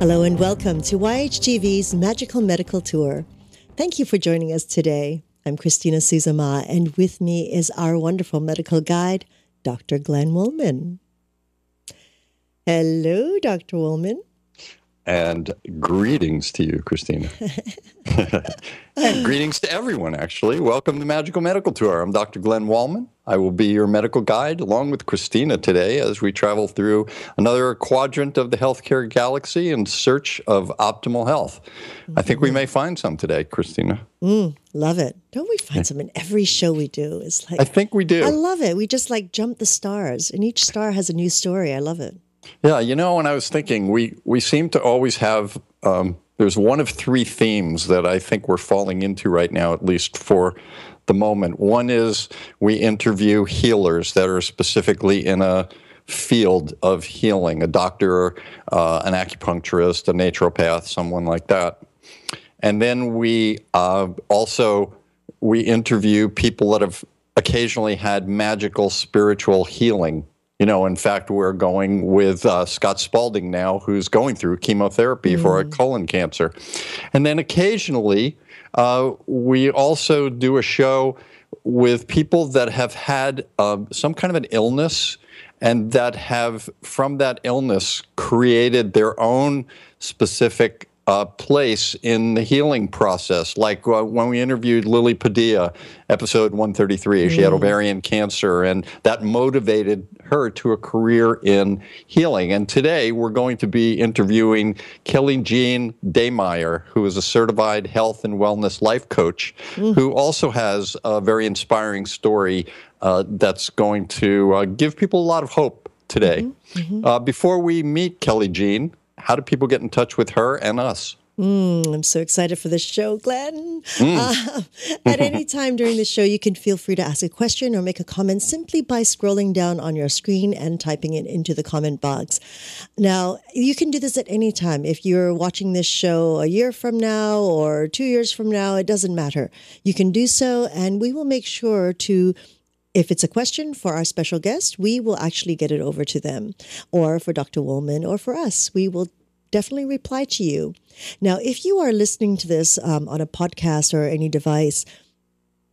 Hello and welcome to YHTV's Magical Medical Tour. Thank you for joining us today. I'm Christina Suzama, and with me is our wonderful medical guide, Dr. Glenn Wollman. Hello, Dr. Wollman. And greetings to you, Christina. and greetings to everyone, actually. Welcome to Magical Medical Tour. I'm Dr. Glenn Wollman. I will be your medical guide along with Christina today as we travel through another quadrant of the healthcare galaxy in search of optimal health. Mm-hmm. I think we may find some today, Christina. Mm, love it. Don't we find some in every show we do? It's like I think we do. I love it. We just like jump the stars, and each star has a new story. I love it. Yeah, you know, when I was thinking, we we seem to always have. Um, there's one of three themes that I think we're falling into right now, at least for the moment. One is we interview healers that are specifically in a field of healing, a doctor, uh, an acupuncturist, a naturopath, someone like that. And then we uh, also we interview people that have occasionally had magical spiritual healing you know, in fact, we're going with uh, Scott Spalding now, who's going through chemotherapy mm. for a mm. colon cancer. And then occasionally, uh, we also do a show with people that have had uh, some kind of an illness and that have, from that illness, created their own specific uh, place in the healing process. Like uh, when we interviewed Lily Padilla, episode 133, mm. she had ovarian cancer, and that motivated her to a career in healing. And today we're going to be interviewing Kelly Jean Daymeyer, who is a certified health and wellness life coach, mm. who also has a very inspiring story uh, that's going to uh, give people a lot of hope today. Mm-hmm. Mm-hmm. Uh, before we meet Kelly Jean, how do people get in touch with her and us? Mm, I'm so excited for this show, Glenn. Mm. Uh, at any time during the show, you can feel free to ask a question or make a comment simply by scrolling down on your screen and typing it into the comment box. Now, you can do this at any time. If you're watching this show a year from now or two years from now, it doesn't matter. You can do so, and we will make sure to if it's a question for our special guest, we will actually get it over to them, or for Dr. Wollman, or for us. We will definitely reply to you. Now, if you are listening to this um, on a podcast or any device,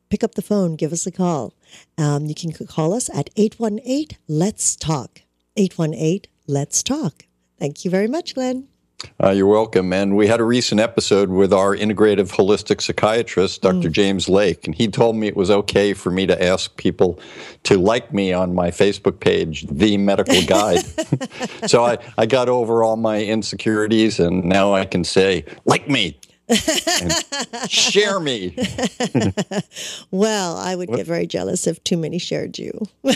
pick up the phone, give us a call. Um, you can call us at 818 Let's Talk. 818 Let's Talk. Thank you very much, Glenn. Uh, you're welcome. And we had a recent episode with our integrative holistic psychiatrist, Dr. Mm. James Lake, and he told me it was okay for me to ask people to like me on my Facebook page, The Medical Guide. so I, I got over all my insecurities, and now I can say, like me share me. well, I would what? get very jealous if too many shared you.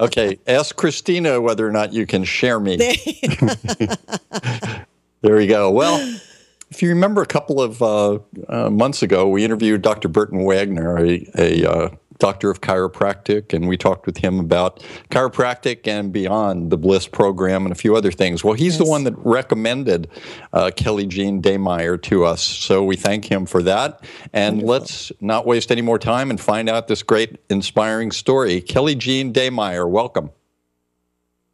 okay, ask Christina whether or not you can share me. there you go. Well, if you remember a couple of uh, uh, months ago, we interviewed Dr. Burton Wagner, a, a uh, doctor of chiropractic, and we talked with him about chiropractic and beyond the Bliss program and a few other things. Well, he's yes. the one that recommended uh, Kelly Jean Daymeyer to us, so we thank him for that. And Wonderful. let's not waste any more time and find out this great, inspiring story. Kelly Jean Daymeyer, welcome.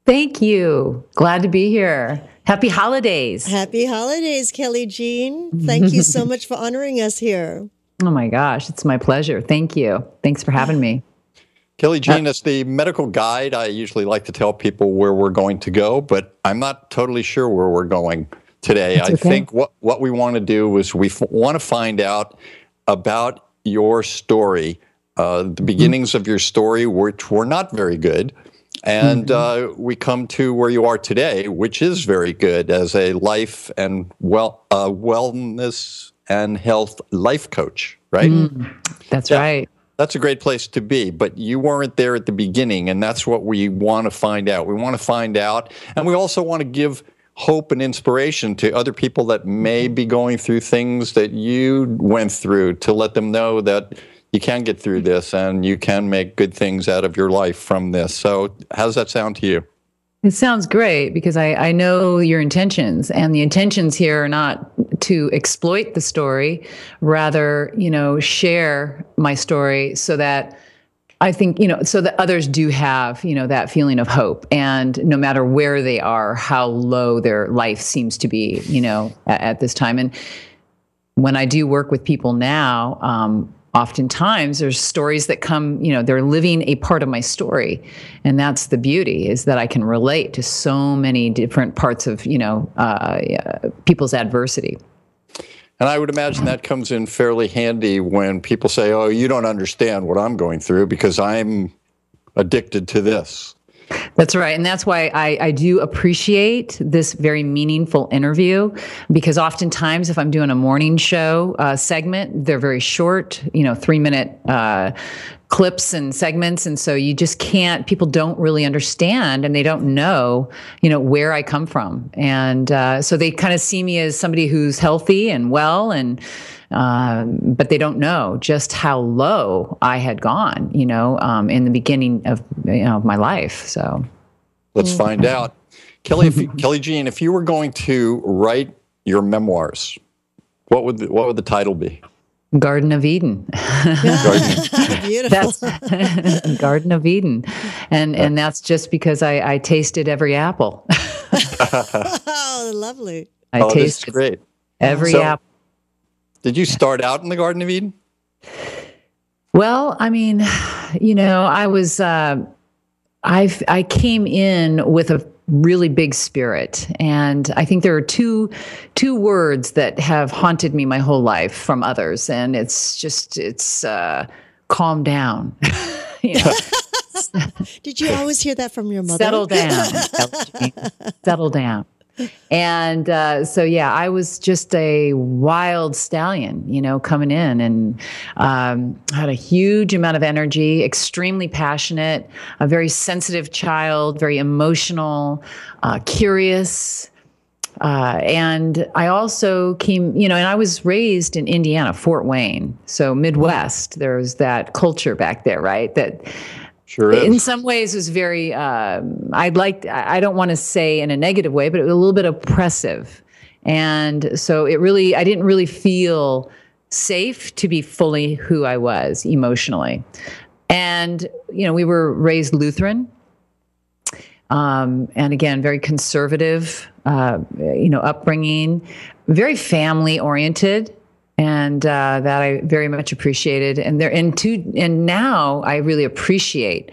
Thank you. Glad to be here. Happy holidays. Happy holidays, Kelly Jean. Thank you so much for honoring us here. Oh my gosh, it's my pleasure. Thank you. Thanks for having me. Kelly Jean, as the medical guide, I usually like to tell people where we're going to go, but I'm not totally sure where we're going today. I think what, what we want to do is we f- want to find out about your story, uh, the beginnings mm-hmm. of your story, which were not very good. And mm-hmm. uh, we come to where you are today, which is very good as a life and well uh, wellness and health life coach, right? Mm, that's yeah, right. That's a great place to be, but you weren't there at the beginning, and that's what we want to find out. We want to find out, and we also want to give hope and inspiration to other people that may mm-hmm. be going through things that you went through to let them know that you can get through this and you can make good things out of your life from this. So, how does that sound to you? It sounds great because I, I know your intentions, and the intentions here are not to exploit the story, rather, you know, share my story so that I think, you know, so that others do have, you know, that feeling of hope. And no matter where they are, how low their life seems to be, you know, at, at this time. And when I do work with people now, um, oftentimes there's stories that come, you know, they're living a part of my story. And that's the beauty is that I can relate to so many different parts of, you know, uh, people's adversity. And I would imagine that comes in fairly handy when people say, "Oh, you don't understand what I'm going through because I'm addicted to this." That's right. And that's why I, I do appreciate this very meaningful interview because oftentimes, if I'm doing a morning show uh, segment, they're very short, you know, three minute uh, clips and segments and so you just can't people don't really understand and they don't know you know where i come from and uh, so they kind of see me as somebody who's healthy and well and um, but they don't know just how low i had gone you know um, in the beginning of you know my life so let's find out kelly if, kelly jean if you were going to write your memoirs what would the, what would the title be Garden of Eden. Beautiful. That's Garden of Eden, and and that's just because I, I tasted every apple. oh, lovely! I oh, tasted great. Every so, apple. Did you start out in the Garden of Eden? Well, I mean, you know, I was. Uh, I I came in with a really big spirit. And i think there are two two words that have haunted me my whole life from others. And it's just it's uh calm down. Did you always hear that from your mother? Settle down. Settle down and uh, so yeah i was just a wild stallion you know coming in and um, had a huge amount of energy extremely passionate a very sensitive child very emotional uh, curious uh, and I also came, you know, and I was raised in Indiana, Fort Wayne, so Midwest. There was that culture back there, right? That Sure is. In some ways, was very. Uh, I'd like. I don't want to say in a negative way, but it was a little bit oppressive, and so it really. I didn't really feel safe to be fully who I was emotionally, and you know, we were raised Lutheran, um, and again, very conservative. Uh, you know, upbringing, very family oriented and uh, that I very much appreciated. And there, and to, and now I really appreciate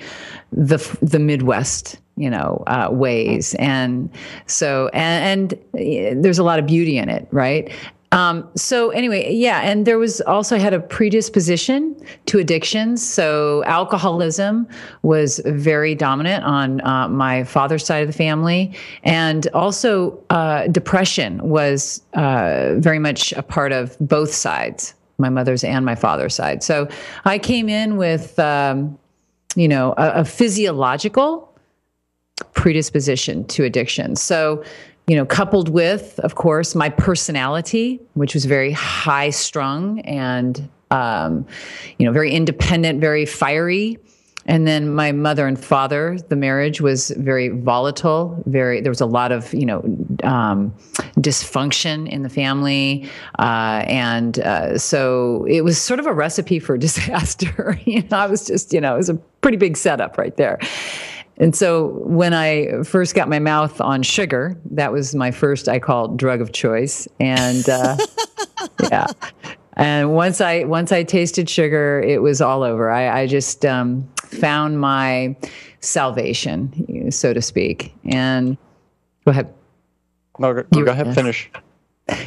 the the Midwest, you know, uh, ways. And so, and, and, there's a lot of beauty in it, right? Um, so anyway, yeah, and there was also had a predisposition to addictions. So alcoholism was very dominant on uh, my father's side of the family, and also uh, depression was uh, very much a part of both sides, my mother's and my father's side. So I came in with, um, you know, a, a physiological predisposition to addiction. So you know, coupled with, of course, my personality, which was very high strung and, um, you know, very independent, very fiery. And then my mother and father, the marriage was very volatile. Very, there was a lot of you know um, dysfunction in the family, uh, and uh, so it was sort of a recipe for disaster. you know, I was just you know it was a pretty big setup right there. And so when I first got my mouth on sugar, that was my first, I call it drug of choice. And uh, yeah. And once I once I tasted sugar, it was all over. I, I just um, found my salvation, so to speak. And go ahead. No, go, go ahead. Finish.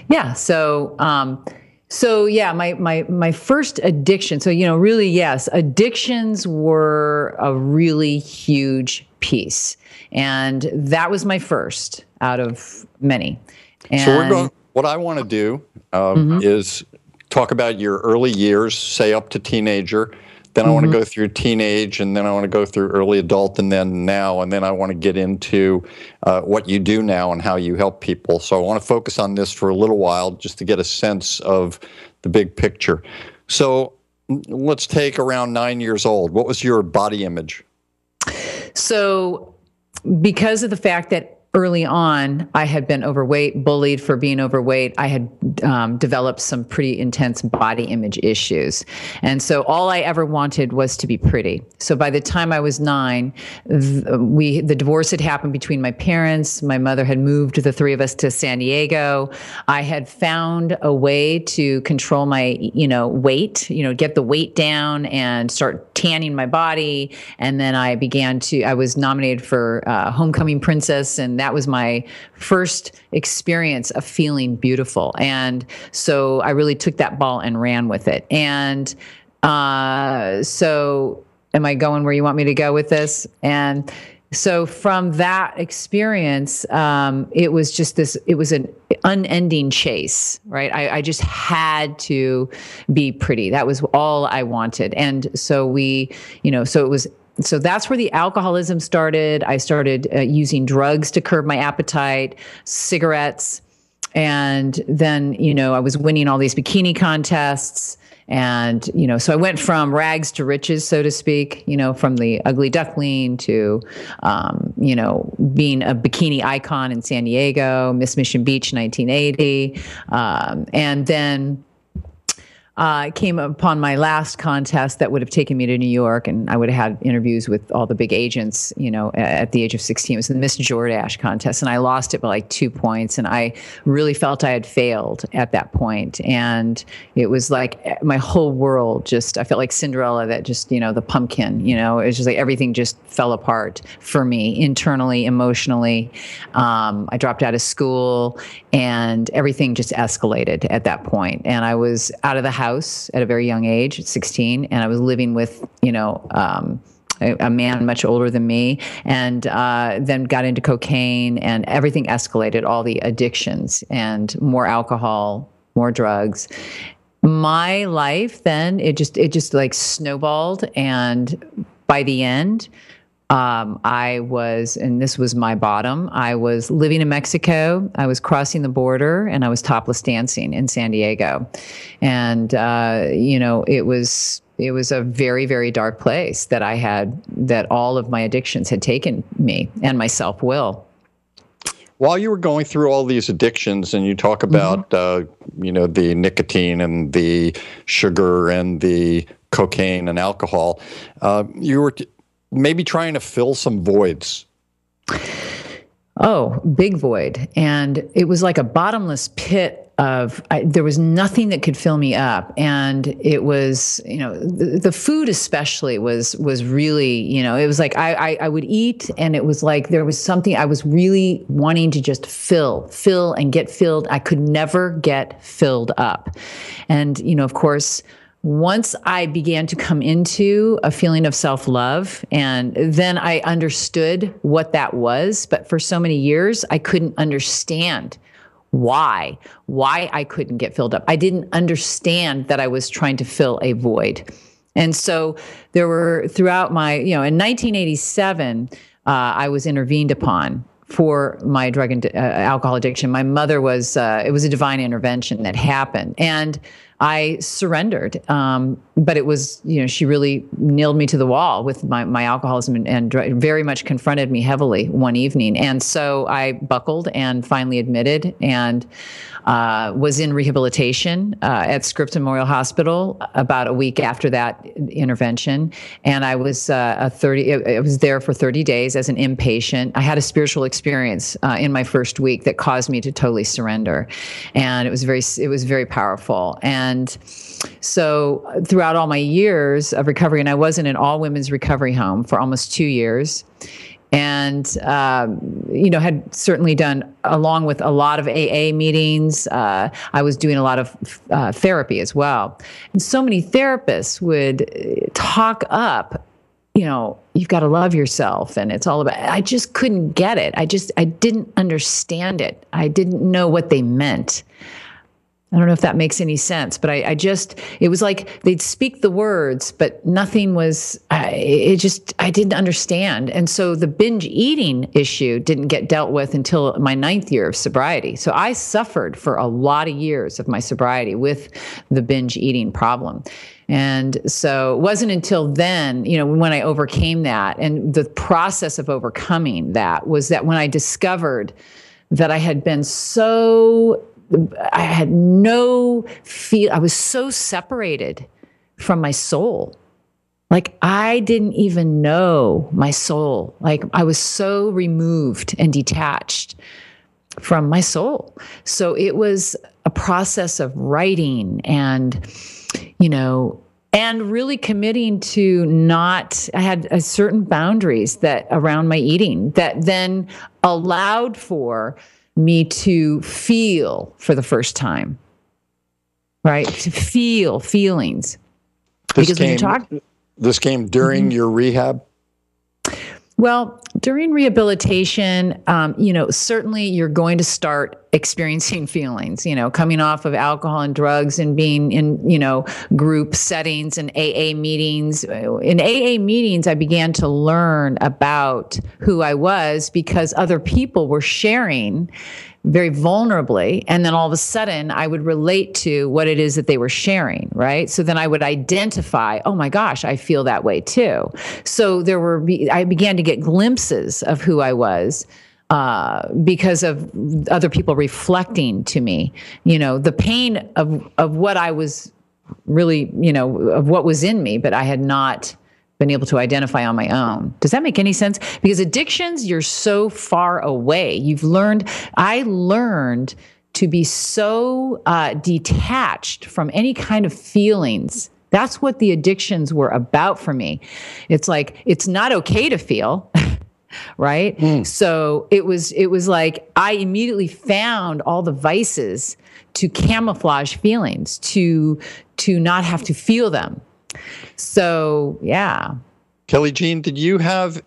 Yeah. So um, so yeah, my my my first addiction. So you know, really, yes, addictions were a really huge piece, and that was my first out of many. And, so we're going. What I want to do um, mm-hmm. is talk about your early years, say up to teenager, then I mm-hmm. want to go through teenage, and then I want to go through early adult, and then now, and then I want to get into uh, what you do now and how you help people. So I want to focus on this for a little while just to get a sense of the big picture. So let's take around nine years old. What was your body image? So, because of the fact that early on, I had been overweight, bullied for being overweight. I had um, developed some pretty intense body image issues. And so all I ever wanted was to be pretty. So by the time I was nine, we the divorce had happened between my parents. My mother had moved the three of us to San Diego. I had found a way to control my, you know, weight, you know, get the weight down and start tanning my body. And then I began to, I was nominated for uh, Homecoming Princess, and that was my first experience of feeling beautiful. And so I really took that ball and ran with it. And uh, so, am I going where you want me to go with this? And so from that experience um, it was just this it was an unending chase right I, I, just had to be pretty that was all i wanted and so we you know so it was so that's where the alcoholism started i started uh, using drugs to curb my appetite cigarettes and then you know i was winning all these bikini contests and, you know, so I went from rags to riches, so to speak, you know, from the ugly duckling to, um, you know, being a bikini icon in San Diego, Miss Mission Beach 1980. Um, and then uh, came upon my last contest that would have taken me to New York, and I would have had interviews with all the big agents, you know, at the age of 16. It was the Miss Jordache contest, and I lost it by like two points, and I really felt I had failed at that point. And it was like eh, my whole world just, I felt like Cinderella that just, you know, the pumpkin, you know, it was just like everything just fell apart for me internally, emotionally. Um, I dropped out of school, and everything just escalated at that point. And I was out of the house house at a very young age, at 16, and I was living with, you know, um, a, a, man much older than me, and uh, then got into cocaine, and everything escalated. All the addictions and more alcohol, more drugs. My life then it just it just like snowballed, and by the end, um, I was, and this was my bottom. I was living in Mexico. I was crossing the border, and I was topless dancing in San Diego, and uh, you know it was it was a very very dark place that I had that all of my addictions had taken me and my self will. While you were going through all these addictions, and you talk mm-hmm. about mm-hmm. uh, you know the nicotine and the sugar and the cocaine and alcohol, uh, you were. T- maybe trying to fill some voids? Oh, big void. And it was like a bottomless pit of I, there was nothing that could fill me up and it was you know the, the, food especially was was really you know it was like I, I, I would eat and it was like there was something i was really wanting to just fill fill and get filled i could never get filled up and you know of course once I began to come into a feeling of self love, and then I understood what that was. But for so many years, I couldn't understand why, why I couldn't get filled up. I didn't understand that I was trying to fill a void. And so there were throughout my, you know, in 1987, uh, I was intervened upon for my drug and uh, alcohol addiction. My mother was, uh, it was a divine intervention that happened. And I surrendered. Um, but it was, you know, she really nailed me to the wall with my, my alcoholism and, and, very much confronted me heavily one evening. And so I buckled and finally admitted and uh, was in rehabilitation uh, at Scripps Memorial Hospital about a week after that intervention. And I was uh, a 30, I was there for 30 days as an inpatient. I had a spiritual experience uh, in my first week that caused me to totally surrender. And it was very, it was very powerful. And so throughout all my years of recovery, and I was in an all women's recovery home for almost two years. And um, you know had certainly done along with a lot of aa meetings uh, i was doing a lot of uh, therapy as well. And so many therapists would uh, talk up you know you've got to love yourself and it's all about i just couldn't get it. I just i didn't understand it. I didn't know what they meant I don't know if that makes any sense, but I, I, just, it was like they'd speak the words, but nothing was, I, it just, I didn't understand. And so the binge eating issue didn't get dealt with until my ninth year of sobriety. So I suffered for a lot of years of my sobriety with the binge eating problem. And so it wasn't until then, you know, when I overcame that and the process of overcoming that was that when I discovered that I had been so, I had no feel, I was so separated from my soul. Like I didn't even know my soul. Like I was so removed and detached from my soul. So it was a process of writing and, you know, and really committing to not i had a certain boundaries that around my eating that then allowed for me to feel for the first time right? To feel feelings. This because came, when you talk this came during mm-hmm. your rehab? Well, during rehabilitation, um, you know, certainly you're going to start experiencing feelings, you know, coming off of alcohol and drugs and being in, you know, group settings and AA meetings. In AA meetings, I began to learn about who I was because other people were sharing very vulnerably. And then all of a sudden, I would relate to what it is that they were sharing, right? So then I would identify, oh my gosh, I feel that way too. So there were, I began to get glimpses of who I was. Uh, because of other people reflecting to me, you know, the pain of of what I was really, you know, of what was in me, but I had not been able to identify on my own. Does that make any sense? Because addictions, you're so far away. You've learned, I learned to be so uh, detached from any kind of feelings. That's what the addictions were about for me. It's like, it's not okay to feel. right mm. so it was it was like i immediately found all the vices to camouflage feelings to to not have to feel them so yeah. Kelly Jean, did you have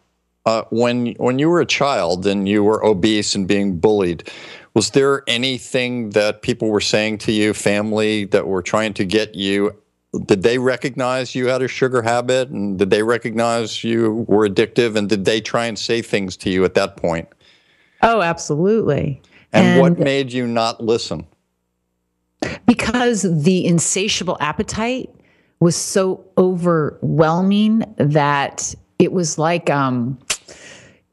uh, when when you were a child and you were obese and being bullied? Was there anything that people were saying to you, family, that were trying to get you? Did they recognize you had a sugar habit, and did they recognize you were addictive, and did they try and say things to you at that point? Oh, absolutely. And, and what made you not listen? Because the insatiable appetite was so overwhelming that it was like um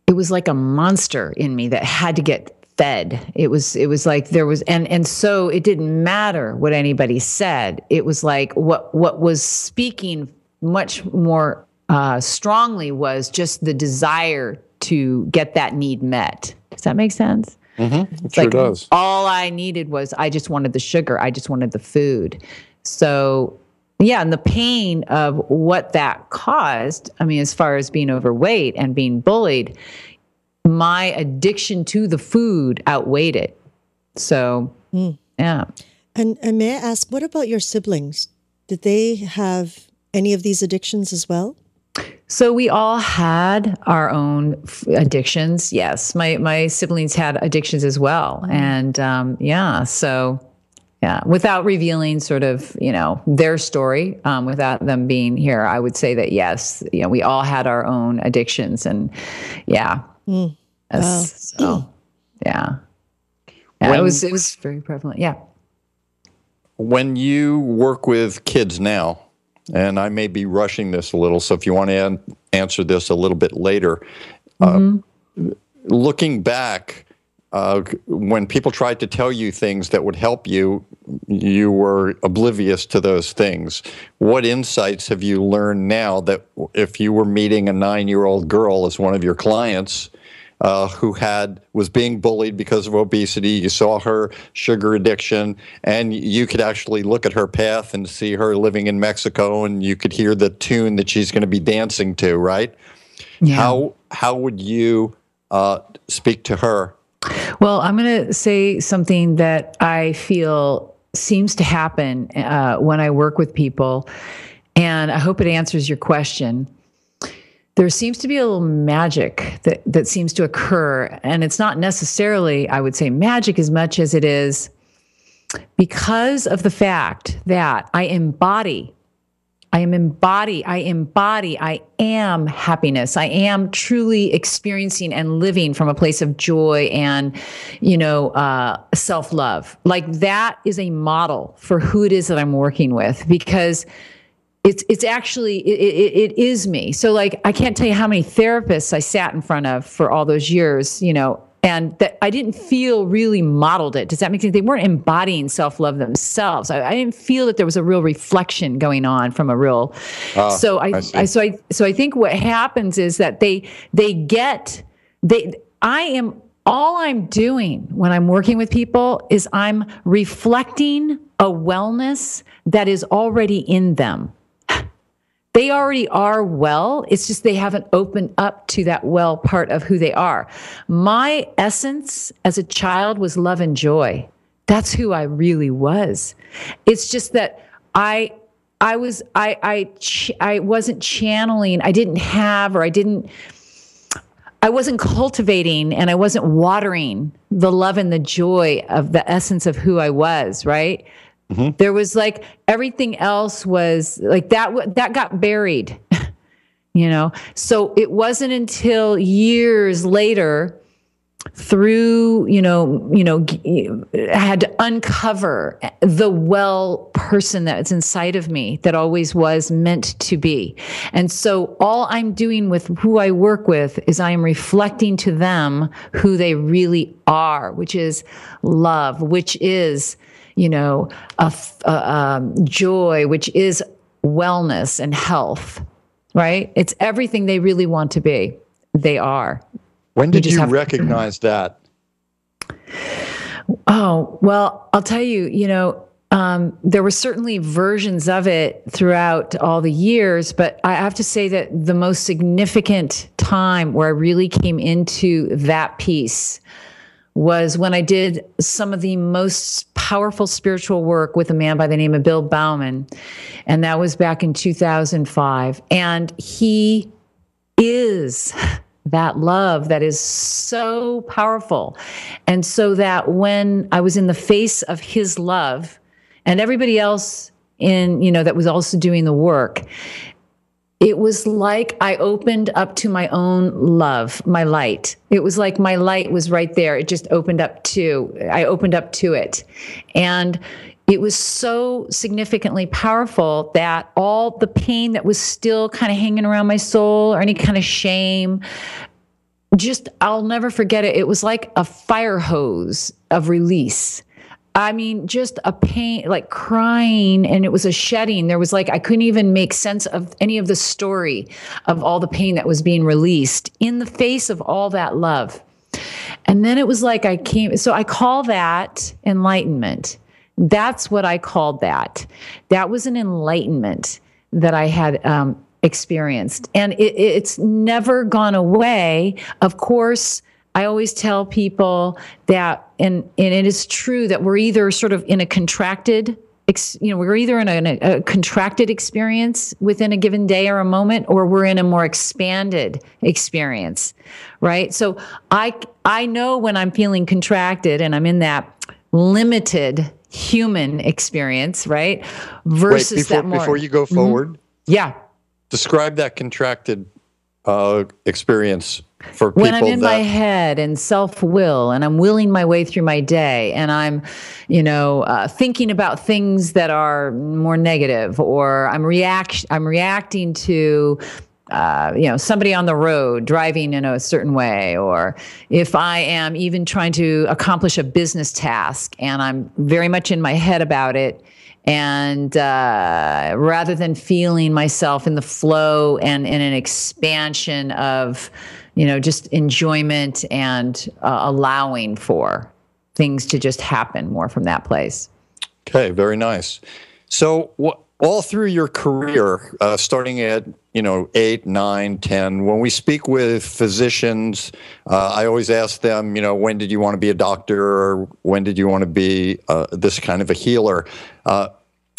it was like a monster in me that had to get fed. It was it was like there was and and so it didn't matter what anybody said. It was like what what was speaking much more uh, strongly was just the desire to get that need met. Does that make sense? Mm-hmm. it sure like does. all i needed was i just wanted the sugar. I just wanted the food. So yeah, and the pain of what that caused, I mean, as far as being overweight and being bullied, my addiction to the food outweighed it. So, mm. yeah. And, and may I ask, what about your siblings? Did they have any of these addictions as well? So we all had our own addictions. Yes, my my siblings had addictions as well, mm. and um, yeah. So yeah without revealing sort of you know their story um, without them being here i would say that yes you know we all had our own addictions and yeah mm. Wow. so yeah, yeah when, it was it was very prevalent yeah when you work with kids now and i may be rushing this a little so if you want to an- answer this a little bit later uh, mm-hmm. uh, looking back uh, when people tried to tell you things that would help you, you were oblivious to those things. What insights have you learned now that if you were meeting a nine-year-old girl as one of your clients uh, who had was being bullied because of obesity, you saw her sugar addiction, and you could actually look at her path and see her living in Mexico, and you could hear the tune that she's going to be dancing to, right? Yeah. How how would you uh, speak to her? Well, I'm going to say something that I feel seems to happen uh, when I work with people, and I hope it answers your question. There seems to be a little magic that, that seems to occur, and it's not necessarily, I would say, magic as much as it is because of the fact that I embody I am embody, I embody, I am happiness. I am truly experiencing and living from a place of joy and, you know, uh, self love. Like that is a model for who it is that I'm working with because it's it's actually it, it, it is me. So like i can't tell you how many therapists i sat in front of for all those years you know and that i didn't feel really modeled it. Does that make sense? They weren't embodying self-love themselves. I, I didn't feel that there was a real reflection going on from a real Ah, so I, I. I so i so i think what happens is that they they get they i am all i'm doing when i'm working with people is i'm reflecting a wellness that is already in them they already are well. It's just they haven't opened up to that well part of who they are. My essence as a child was love and joy. That's who I really was. It's just that I I was I I ch- I wasn't channeling. I didn't have or I didn't I wasn't cultivating and I wasn't watering the love and the joy of the essence of who I was, right? Mm-hmm. There was like everything else was like that that got buried. you know. So it wasn't until years later through, you know, you know, I had to uncover the well person that's inside of me that always was meant to be. And so all I'm doing with who I work with is I am reflecting to them who they really are, which is love, which is, you know, a, f- a, um, joy, which is wellness and health, right? It's everything they really want to be. They are. When did just you have to- recognize that? Oh, well, I'll tell you, you know, um, there were certainly versions of it throughout all the years, but I have to say that the most significant time where I really came into that piece was when I did some of the most powerful spiritual work with a man by the name of Bill Bauman. And that was back in 2005. And he is that love that is so powerful. And so that when I was in the face of his love and everybody else in, you know, that was also doing the work, it was like I opened up to my own love, my light. It was like my light was right there. It just opened up to, I opened up to it. And it was so significantly powerful that all the pain that was still kind of hanging around my soul or any kind of shame, just, I'll never forget it. It was like a fire hose of release. I mean, just a pain, like crying, and it was a shedding. There was like, I couldn't even make sense of any of the story of all the pain that was being released in the face of all that love. And then it was like I came, so I call that enlightenment. That's what I called that. That was an enlightenment that I had um, experienced. And it, it's never gone away. Of course, I always tell people that, and, and it is true that we're either sort of in a contracted, ex, you know, we're either in a, a, contracted experience within a given day or a moment, or we're in a more expanded experience, right? So I, I know when I'm feeling contracted and I'm in that limited human experience, right? Versus Wait, before, that more, before you go forward, yeah. describe that contracted uh, experience for people when I'm in that my head and self will, and I'm willing my way through my day, and I'm, you know, uh, thinking about things that are more negative, or I'm react, I'm reacting to. Uh, you know, somebody on the road driving in a certain way, or if I am even trying to accomplish a business task and I'm very much in my head about it, and uh, rather than feeling myself in the flow and in an expansion of you know just enjoyment and uh, allowing for things to just happen more from that place Okay, very nice. So, all through your career, uh, starting at you know eight, nine, ten, when we speak with physicians, uh, I always ask them, you know, when did you want to be a doctor, or when did you want to be uh, this kind of a healer? Uh,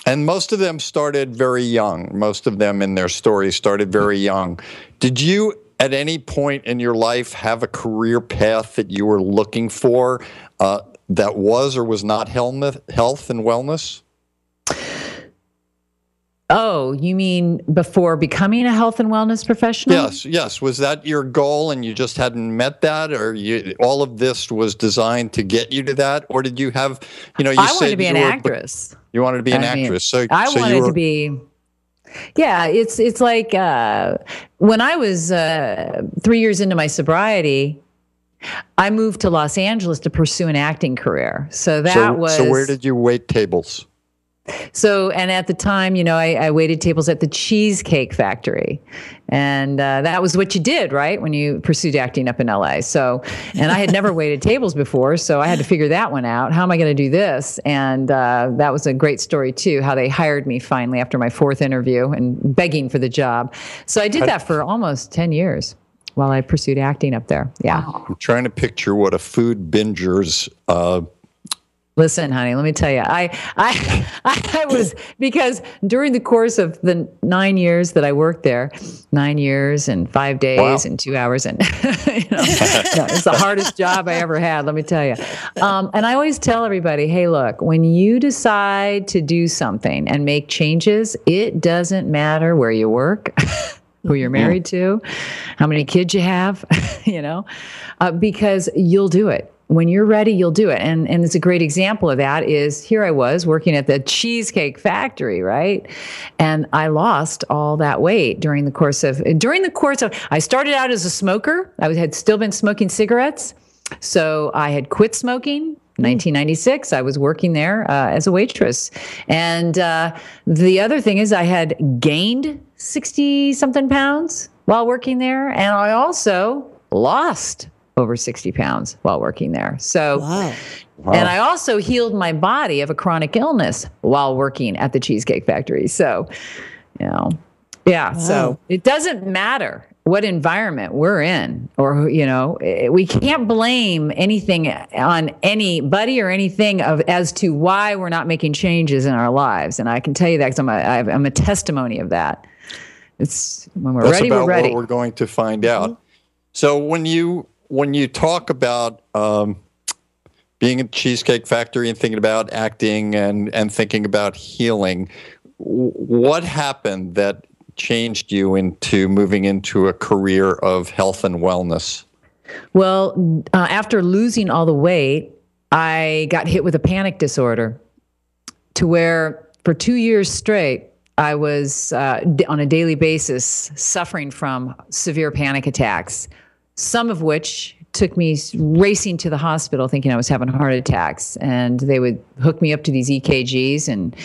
and most of them started very young. Most of them in their stories started very young. Did you, at any point in your life, have a career path that you were looking for uh, that was or was not health health and wellness? oh you mean before becoming a health and wellness professional Yes, yes. Was that your goal and you just hadn't met that, or you, all of this was designed to get you to that, or did you have, you know, you i said wanted to be an were- actress You wanted to be an I mean, actress, so i so wanted you were, to be Yeah, it's it's like uh, when I was uh, three years into my sobriety, I moved to Los Angeles to pursue an acting career. So that so, was. So where did you wait tables? So, and at the time, you know, I, I waited tables at the Cheesecake Factory. And uh, that was what you did, right? When you pursued acting up in LA. So, and I had never waited tables before. So I had to figure that one out. How am I going to do this? And uh, that was a great story, too, how they hired me finally after my fourth interview and begging for the job. So I did that for almost 10 years while I pursued acting up there. Yeah. I'm trying to picture what a food binger's uh, Listen, honey, let me tell you, I, I, I was because during the course of the nine years that I worked there, nine years and five days wow. and two hours, and you know, it's the hardest job I ever had. Let me tell you. Um, and I always tell everybody, hey, look, when you decide to do something and make changes, it doesn't matter where you work. who you're married to, how many kids you have, you know, uh, because you'll do it when you're ready, you'll do it. And and it's a great example of that is here I was working at the Cheesecake Factory, right? And I lost all that weight during the course of during the course of I started out as a smoker. I was, had still been smoking cigarettes. So I had quit smoking 1996 i was working there uh, as a waitress and uh, the other thing is i had gained 60 something pounds while working there and i also lost over 60 pounds while working there. So, wow. Wow. and I also healed my body of a chronic illness while working at the Cheesecake Factory. So, you know, yeah. Wow. So it doesn't matter what environment we're in, or, you know, we can't blame anything on anybody or anything of as to why we're not making changes in our lives. And I can tell you that because I'm a, I'm a testimony of that. It's when we're That's ready, about we're ready. What we're going to find out. Mm-hmm. So when you when you talk about um, being a cheesecake factory and thinking about acting and, and thinking about healing, what happened that changed you into moving into a career of health and wellness? Well, uh, after losing all the weight, I got hit with a panic disorder to where for two years straight, I was uh, on a daily basis suffering from severe panic attacks some of which took me racing to the hospital thinking I was having heart attacks. And they would hook me up to these EKGs and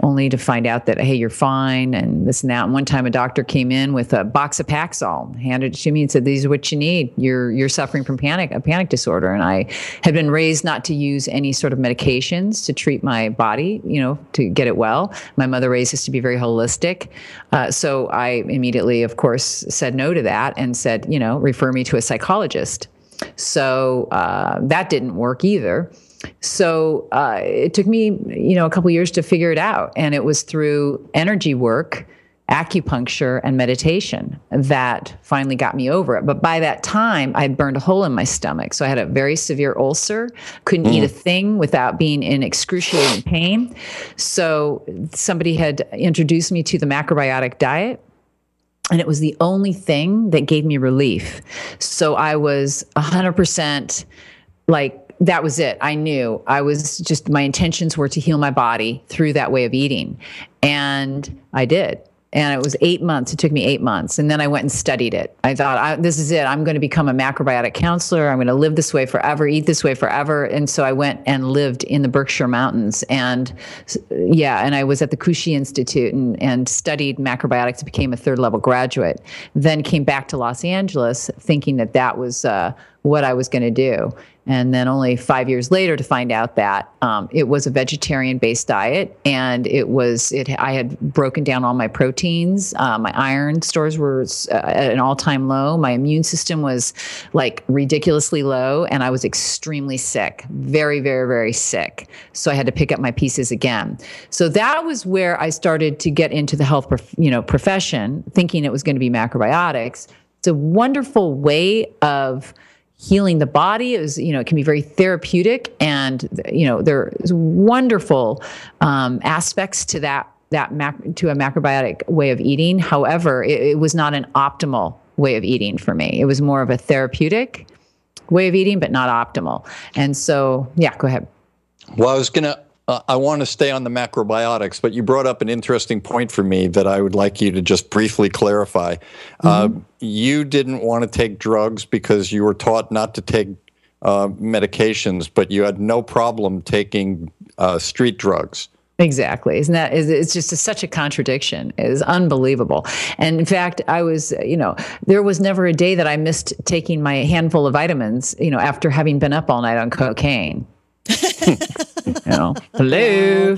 only to find out that, hey, you're fine and this and that. And one time a doctor came in with a box of Paxil, handed it to me and said, these are what you need. You're, you're suffering from panic, a panic disorder. And I had been raised not to use any sort of medications to treat my body, you know, to get it well. My mother raised us to be very holistic. Uh, so I immediately, of course, said no to that and said, you know, refer me to a psychologist. So uh, that didn't work either. So uh, it took me, you know, a couple years to figure it out, and it was through energy work, acupuncture, and meditation that finally got me over it. But by that time, I had burned a hole in my stomach, so I had a very severe ulcer. Couldn't mm. eat a thing without being in excruciating pain. So somebody had introduced me to the macrobiotic diet and it was the only thing that gave me relief. So I was 100% like, that was it. I knew I was just, my intentions were to heal my body through that way of eating. And I did and it was eight months. It took me eight months. And then I went and studied it. I thought, I, this is it. I'm going to become a macrobiotic counselor. I'm going to live this way forever, eat this way forever. And so I went and lived in the Berkshire Mountains. And yeah, and I was at the Kushi Institute and, and studied macrobiotics, became a third level graduate. Then came back to Los Angeles thinking that that was uh, what I was going to do. And then only five years later to find out that um, it was a vegetarian based diet and it was it i had broken down all my proteins. Uh, my iron stores were uh, at an all-time low. My immune system was like ridiculously low and i was extremely sick very very very sick. So i had to pick up my pieces again. So that was where i started to get into the health prof- you know profession thinking it was going to be macrobiotics. It's a wonderful way of healing the body. It was, you know, it can be very therapeutic, and you know, there's wonderful um, aspects to that that mac- to a macrobiotic way of eating. However, it, it was not an optimal way of eating for me. It was more of a therapeutic way of eating, but not optimal. And so, yeah, go ahead. Well, I was gonna uh, I want to stay on the macrobiotics, but you brought up an interesting point for me that I would like you to just briefly clarify. Uh, mm-hmm. Uh, you didn't want to take drugs because you were taught not to take uh, medications, but you had no problem taking uh, street drugs. Exactly. Isn't that is it's just a, such a contradiction. It is unbelievable. And in fact, I was, you know, there was never a day that I missed taking my handful of vitamins, you know, after having been up all night on cocaine. you know, hello.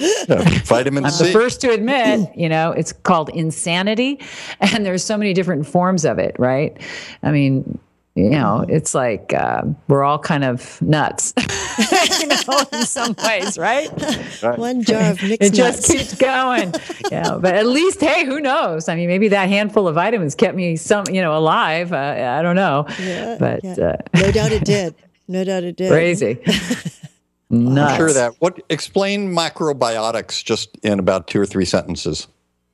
vitamin I'm C. the first to admit, you know, it's called insanity, and there's so many different forms of it, right? I mean, you know, it's like uh, we're all kind of nuts, you know, in some ways, right? right. One jar of mixed It just keeps going. yeah, but at least, hey, who knows? I mean, maybe that handful of vitamins kept me some, you know, alive. Uh, I don't know, yeah, but yeah. Uh, no doubt it did. No doubt it did. Crazy. Nuts. I'm sure that. What explain macrobiotics just in about two or three sentences?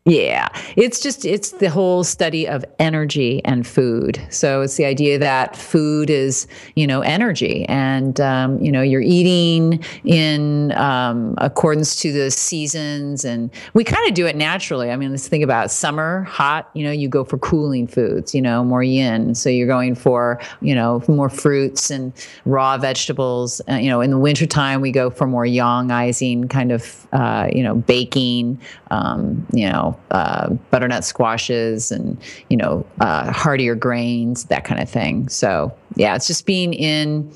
Yeah, it's just it's the whole study of energy and food. So it's the idea that food is you know energy, and um, you know you're eating in um, accordance to the seasons, and we kind of do it naturally. I mean, let's think about summer, hot. You know, you go for cooling foods. You know, more yin. So you're going for you know more fruits and raw vegetables. Uh, you know, in the wintertime, we go for more yangizing kind of uh, you know baking. Um, you know uh, butternut squashes and you know uh, heartier grains, that kind of thing. So yeah, it's just being in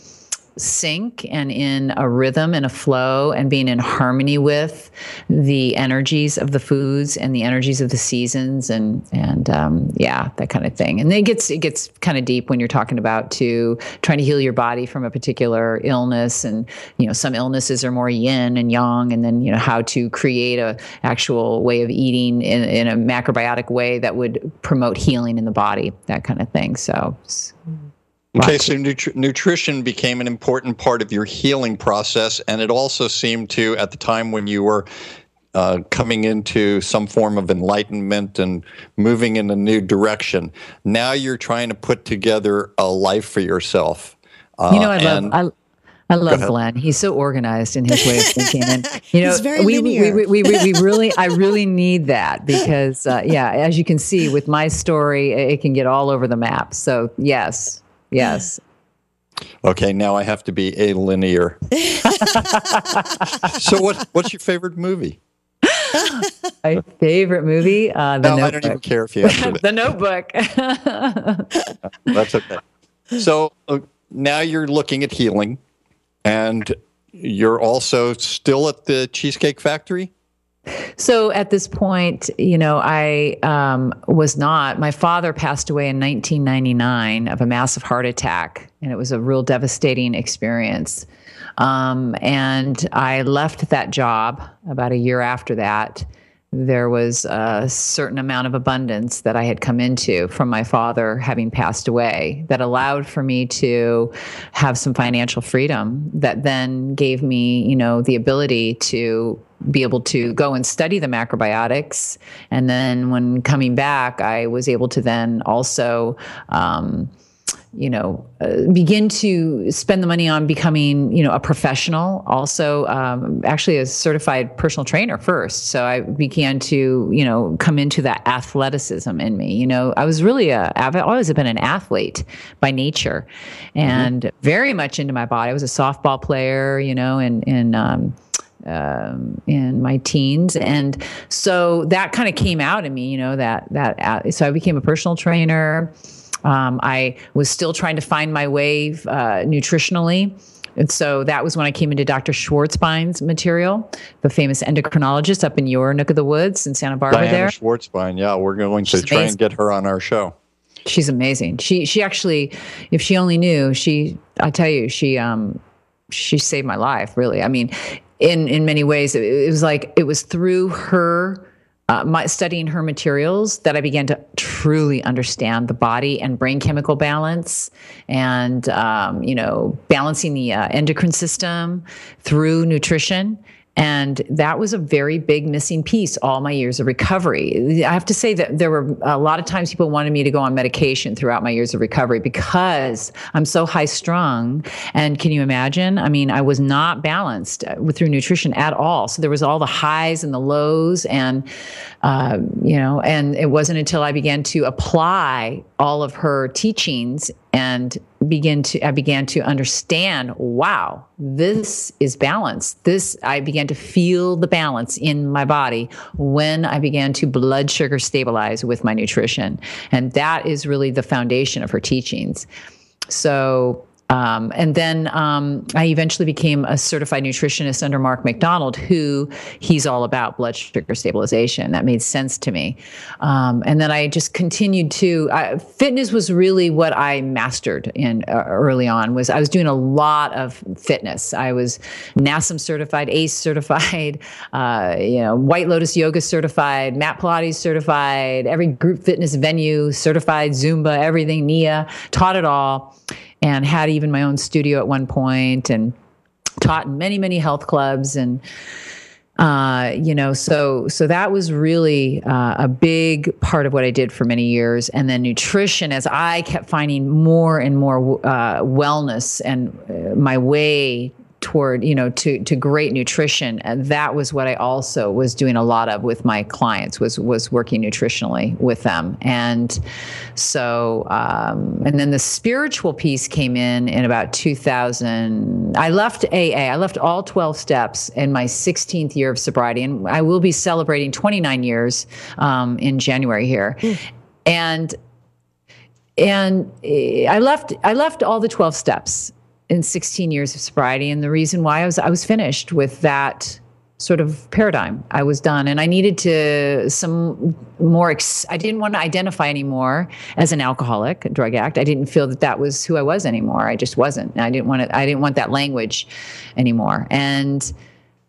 sync and in a rhythm and a flow and being in harmony with the energies of the foods and the energies of the seasons and and um, yeah that kind of thing. And it gets it gets kind of deep when you're talking about to trying to heal your body from a particular illness and you know some illnesses are more yin and yang and then you know how to create a actual way of eating in, in a macrobiotic way that would promote healing in the body that kind of thing. So Okay, so nutri- nutrition became an important part of your healing process, and it also seemed to, at the time when you were uh, coming into some form of enlightenment and moving in a new direction, now you're trying to put together a life for yourself. Uh, you know, I love. I, I love Glenn. He's so organized in his way of thinking, and you know, we, we, we, we, we, really, I really need that because, uh, yeah, as you can see with my story, it can get all over the map. So, yes, Yes. Okay, now I have to be a linear. so what what's your favorite movie? My favorite movie? Uh, the no, Notebook. I don't even care if you answered it. the Notebook. That's okay. So uh, now you're looking at healing, and you're also still at the Cheesecake Factory. So at this point, you know, I um, was not. My father passed away in 1999 of a massive heart attack, and it was a real devastating experience. Um, and I left that job about a year after that. There was a certain amount of abundance that I had come into from my father having passed away that allowed for me to have some financial freedom that then gave me, you know, the ability to be able to go and study the macrobiotics. And then when coming back, I was able to then also, um, you know, uh, begin to spend the money on becoming, you know, a professional. Also, um, actually, a certified personal trainer first. So I began to, you know, come into that athleticism in me. You know, I was really a, I've always been an athlete by nature, and mm-hmm. very much into my body. I was a softball player, you know, and and um, um, in my teens, and so that kind of came out in me. You know that that uh, so I became a personal trainer. Um, I was still trying to find my way uh, nutritionally. And so that was when I came into Dr. Schwarzbein's material, the famous endocrinologist up in your nook of the woods in Santa Barbara. Diana there, Schwarzbein. Yeah, we're going She's to try amazing. and get her on our show. She's amazing. She she actually, if she only knew, she I tell you, she um she saved my life. Really, I mean, in in many ways. It, was like it was through her. Uh, my studying her materials that I began to truly understand the body and brain chemical balance, and um, you know balancing the uh, endocrine system through nutrition. And that was a very big missing piece all my years of recovery. I have to say that there were a lot of times people wanted me to go on medication throughout my years of recovery because I'm so high strung. And can you imagine? I mean, I was not balanced uh, through nutrition at all. So there was all the highs and the lows. And, uh, you know, and it wasn't until I began to apply all of her teachings and begin to I began to understand, wow, this is balance. This I began to feel the balance in my body when I began to blood sugar stabilize with my nutrition. And that is really the foundation of her teachings. So um, and then um, I eventually became a certified nutritionist under Mark Macdonald, who he's all about blood sugar stabilization. That made sense to me. Um, and then I just continued to I, fitness was really what I mastered in uh, early on. Was I was doing a lot of fitness. I was NASM certified, ACE certified, uh, you know, White Lotus Yoga certified, Mat Pilates certified, every group fitness venue certified, Zumba, everything, NIA, taught it all and had even my own studio at one point and taught in many many health clubs and uh, you know so so that was really uh, a big part of what i did for many years. And then nutrition as i kept finding more and more uh, wellness and uh, my way toward you know to to great nutrition. And that was what i also was doing a lot of with my clients was was working nutritionally with them. And so um, and then the spiritual piece came in in about 2000 i left aa i left all 12 steps in my 16th year of sobriety. And i will be celebrating 29 years um, in january here. Mm. and and eh, i left i left all the 12 steps in 16 years of sobriety. And the reason why I was I was finished with that sort of paradigm. I was done, and I needed to some more. Ex- I didn't want to identify anymore as an alcoholic, drug addict. I didn't feel that that was who I was anymore. I just wasn't. I didn't want to. I didn't want that language anymore. And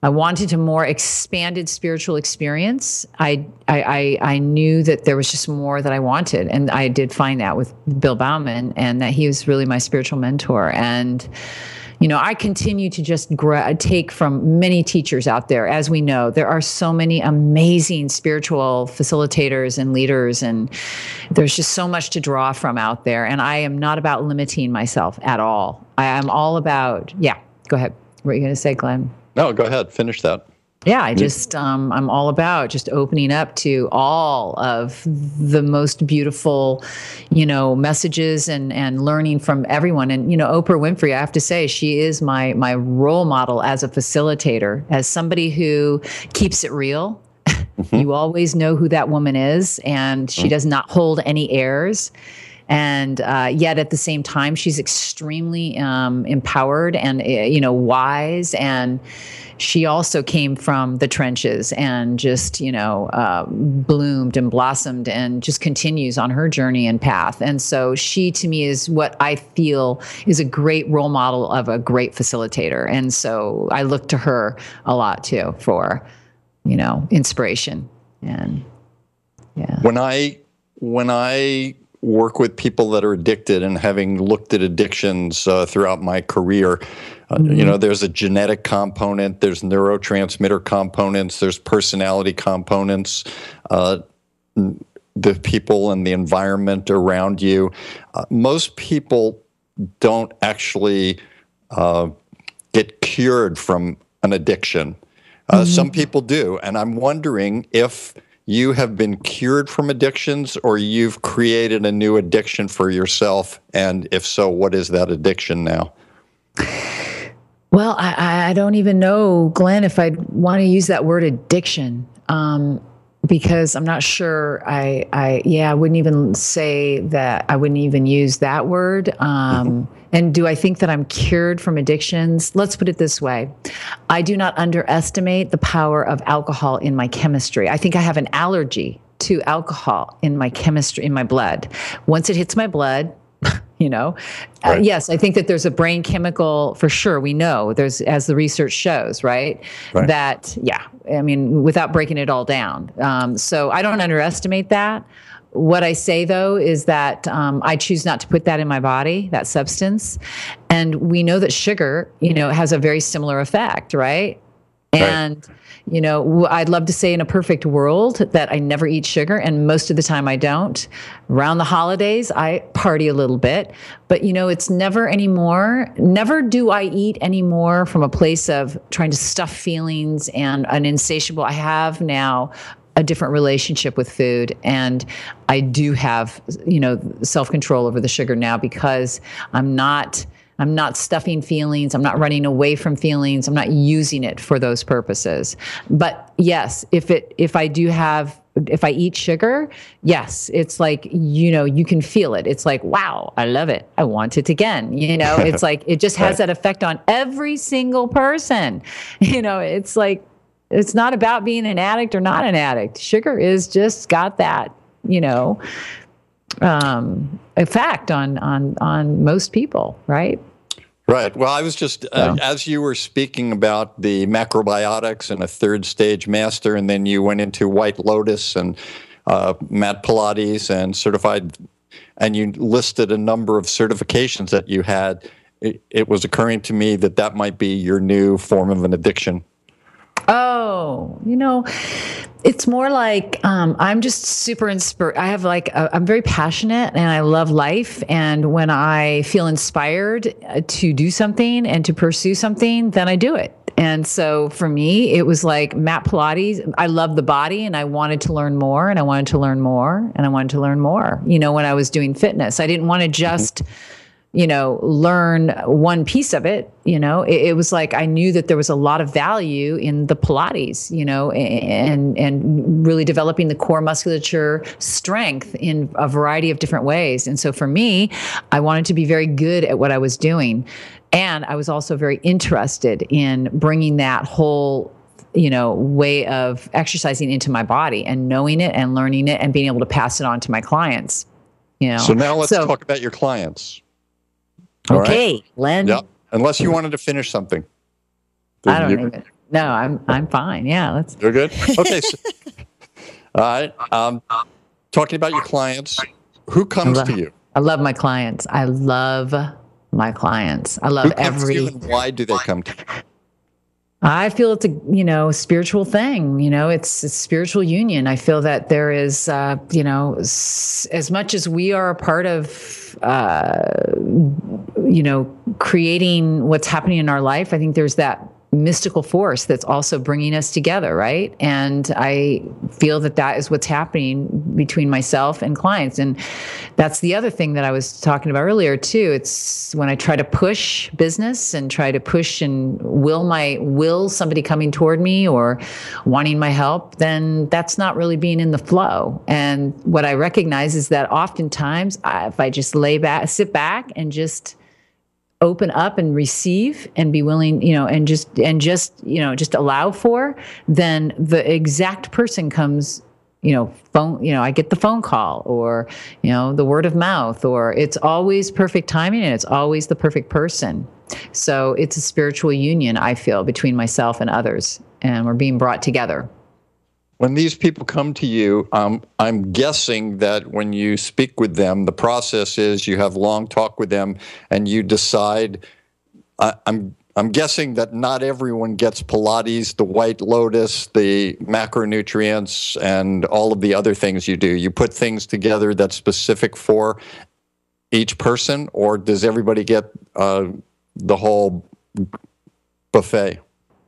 I wanted a more expanded spiritual experience. I, I, I, I, knew that there was just more that I wanted. And I did find that with Bill Bauman and that he was really my spiritual mentor. And, you know, I continue to just take from many teachers out there. As we know, there are so many amazing spiritual facilitators and leaders, and there's just so much to draw from out there. And I am not about limiting myself at all. I am all about, yeah, go ahead. What are you going to say, Glenn? No, go ahead. Finish that. Yeah, I just um, I'm all about just opening up to all of the most beautiful, you know, messages and and learning from everyone. And you know, Oprah Winfrey, I have to say, she is my my role model as a facilitator, as somebody who keeps it real. Mm-hmm. you always know who that woman is, and she mm-hmm. does not hold any airs and uh, yet at the same time she's extremely um, empowered and eh, you know wise. And she also came from the trenches and just you know uh, bloomed and blossomed and just continues on her journey and path. And so she to me is what i feel is a great role model of a great facilitator. And so i look to her a lot too for you know inspiration. And yeah. When i when i work with people that are addicted and having looked at addictions uh, throughout my career uh, mm-hmm. you know there's a genetic component there's neurotransmitter components there's personality components uh, the people and the environment around you uh, most people don't actually uh, get cured from an addiction uh, mm-hmm. some people do and i'm wondering if you have been cured from addictions or you've created a new addiction for yourself? And if so, what is that addiction now? Well, I, I don't even know, Glenn, if I'd want to use that word addiction. Um, because I'm not sure. I, I, yeah, I wouldn't even say that. I wouldn't even use that word. Um, mm-hmm. And do I think that I'm cured from addictions? Let's put it this way I do not underestimate the power of alcohol in my chemistry. I think I have an allergy to alcohol in my chemistry, in my blood. Once it hits my blood, you know uh, right. uh, yes i think that there's a brain chemical for sure we know there's as the research shows right, right. that yeah i mean without breaking it all down um, so i don't underestimate that what I say though is that um, I choose not to put that in my body, that substance. And we know that sugar, you know, has a very similar effect, right? And you know, I'd love to say in a perfect world that I never eat sugar, and most of the time I don't. Around the holidays, I party a little bit, but you know, it's never anymore. Never do I eat anymore from a place of trying to stuff feelings and an insatiable. I have now a different relationship with food and i do have you know self-control over the sugar now because i'm not I'm not stuffing feelings. I'm not running away from feelings. I'm not using it for those purposes. But yes, if it if I do have if I eat sugar, yes, it's like, you know, you can feel it. It's like, wow, I love it. I want it again. You know, it's like, it just has right. that effect on every single person. You know, it's like, it's not about being an addict or not an addict. Sugar is just got that, you know, um, effect on, on, on most people, right? Right. Well, I was just, uh, as you were speaking about the macrobiotics and a third stage master, and then you went into White Lotus and uh, Mat Pilates and certified, and you listed a number of certifications that you had. It, it was occurring to me that that might be your new form of an addiction. Oh, you know, it's more like um, I'm just super inspired. I have like, i am very passionate and I love life. And when I feel inspired uh, to do something and to pursue something, then I do it. And so for me, it was like Mat Pilates. I love the body and I wanted to learn more and I wanted to learn more and I wanted to learn more. You know, when I was doing fitness, I didn't want to just. Mm-hmm you know, learn one piece of it. You know, it, it, was like I knew that there was a lot of value in the Pilates, you know, and and really developing the core musculature strength in a variety of different ways. And so for me, I wanted to be very good at what I was doing, and I was also very interested in bringing that whole you know way of exercising into my body and knowing it and learning it and being able to pass it on to my clients you know so now let's so, talk about your clients okay, right? Len. Yeah. Unless you wanted to finish something. I don't you, even. No, I'm I'm fine. Yeah, let's. You're good. Okay. So, all right. Um, talking about your clients, who comes love, to you? I love my clients. I love my clients. I love every. why do they come to you? I feel it's a you know spiritual thing. You know, it's a spiritual union. I feel that there is, uh, you know, s- as much as we are a part of, uh, you know, creating what's happening in our life. I think there's that mystical force that's also bringing us together, right? And I feel that that is what's happening between myself and clients. And that's the other thing that I was talking about earlier too. It's when I try to push business and try to push and will my will somebody coming toward me or wanting my help, then that's not really being in the flow. And what I recognize is that oftentimes if I just lay back, sit back and just open up and receive and be willing you know and just and just you know just allow for then the exact person comes you know phone you know i get the phone call or you know the word of mouth or it's always perfect timing and it's always the perfect person. So it's a spiritual union i feel between myself and others and we're being brought together when these people come to you, um, I'm guessing that when you speak with them, the process is you have long talk with them and you decide. I, I'm I'm guessing that not everyone gets Pilates, the White Lotus, the macronutrients, and all of the other things you do. You put things together that's specific for each person, or does everybody get uh, the whole buffet?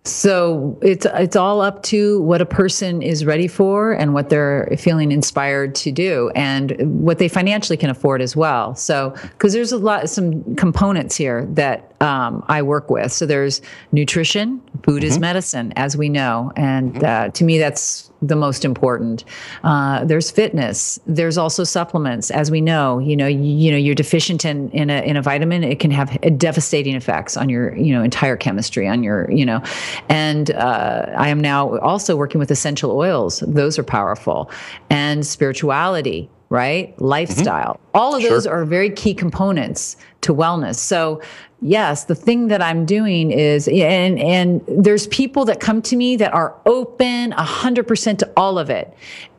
So it's it's all up to what a person is ready for and what they're feeling inspired to do and what they financially can afford as well. So because there's a lot some components here that um, I work with. So there's nutrition, food mm-hmm. is medicine, as we know, and uh, to me that's the most important. Uh, there's fitness. There's also supplements, as we know. You know, you, you, know, you're deficient in in a in a vitamin, it can have devastating effects on your you know entire chemistry, on your you know. And uh, I am now also working with essential oils. Those are powerful, and spirituality right? Lifestyle. Mm-hmm. All of those sure. are very key components to wellness. So, yes, the thing that I'm doing is and and there's people that come to me that are open 100% to all of it.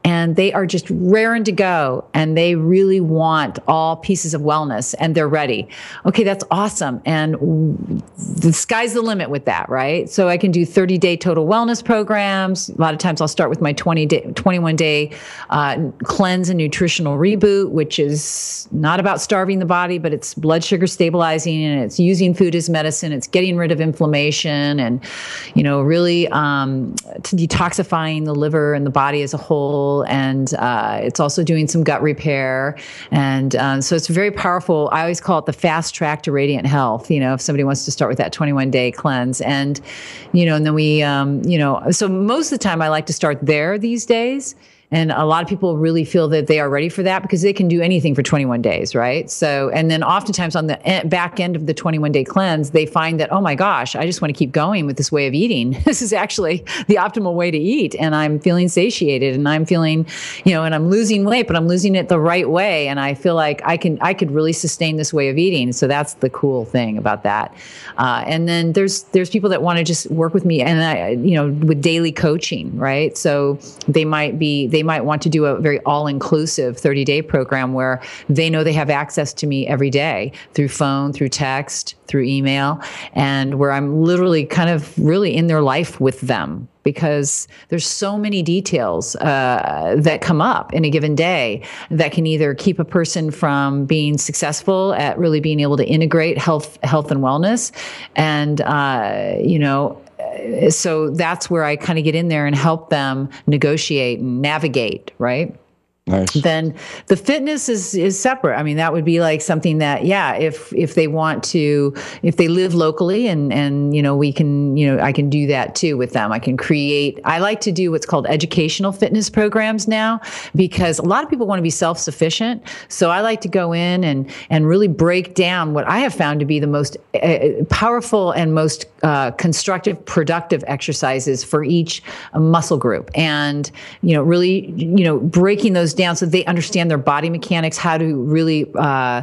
And they are just raring to go and they really want all pieces of wellness and they're ready. Okay, that's awesome. And the sky's the limit with that, right? So I can do 30 day total wellness programs. A lot of times I'll start with my 20 day, 21 day uh, cleanse and nutritional reboot, which is not about starving the body, but it's blood sugar stabilizing and it's using food as medicine. It's getting rid of inflammation and, you know, really um, detoxifying the liver and the body as a whole. And uh, it's also doing some gut repair. And um, so it's very powerful. I always call it the fast track to radiant health. You know, if somebody wants to start with that 21 day cleanse. And, you know, and then we, um, you know, so most of the time I like to start there these days. And a lot of people really feel that they are ready for that because they can do anything for 21 days, right? So, and then oftentimes on the back end of the 21 day cleanse, they find that, oh my gosh, I just want to keep going with this way of eating. this is actually the optimal way to eat. And I'm feeling satiated and I'm feeling, you know, and I'm losing weight, but I'm losing it the right way. And I feel like I can, I could really sustain this way of eating. So that's the cool thing about that. Uh, and then there's, there's people that want to just work with me and I, you know, with daily coaching, right? So they might be, they might want to do a very all inclusive 30 day program where they know they have access to me every day through phone, through text, through email, and where I'm literally kind of really in their life with them because there's so many details uh, that come up in a given day that can either keep a person from being successful at really being able to integrate health health and wellness and uh, you know so that's where I kind of get in there and help them negotiate and navigate, right? Nice. Then the fitness is is separate. I mean, that would be like something that, yeah, if if they want to, if they live locally, and and you know, we can, you know, I can do that too with them. I can create. I like to do what's called educational fitness programs now because a lot of people want to be self sufficient. So I like to go in and and really break down what I have found to be the most uh, powerful and most uh, constructive, productive exercises for each muscle group, and you know, really, you know, breaking those down so they understand their body mechanics, how to really uh,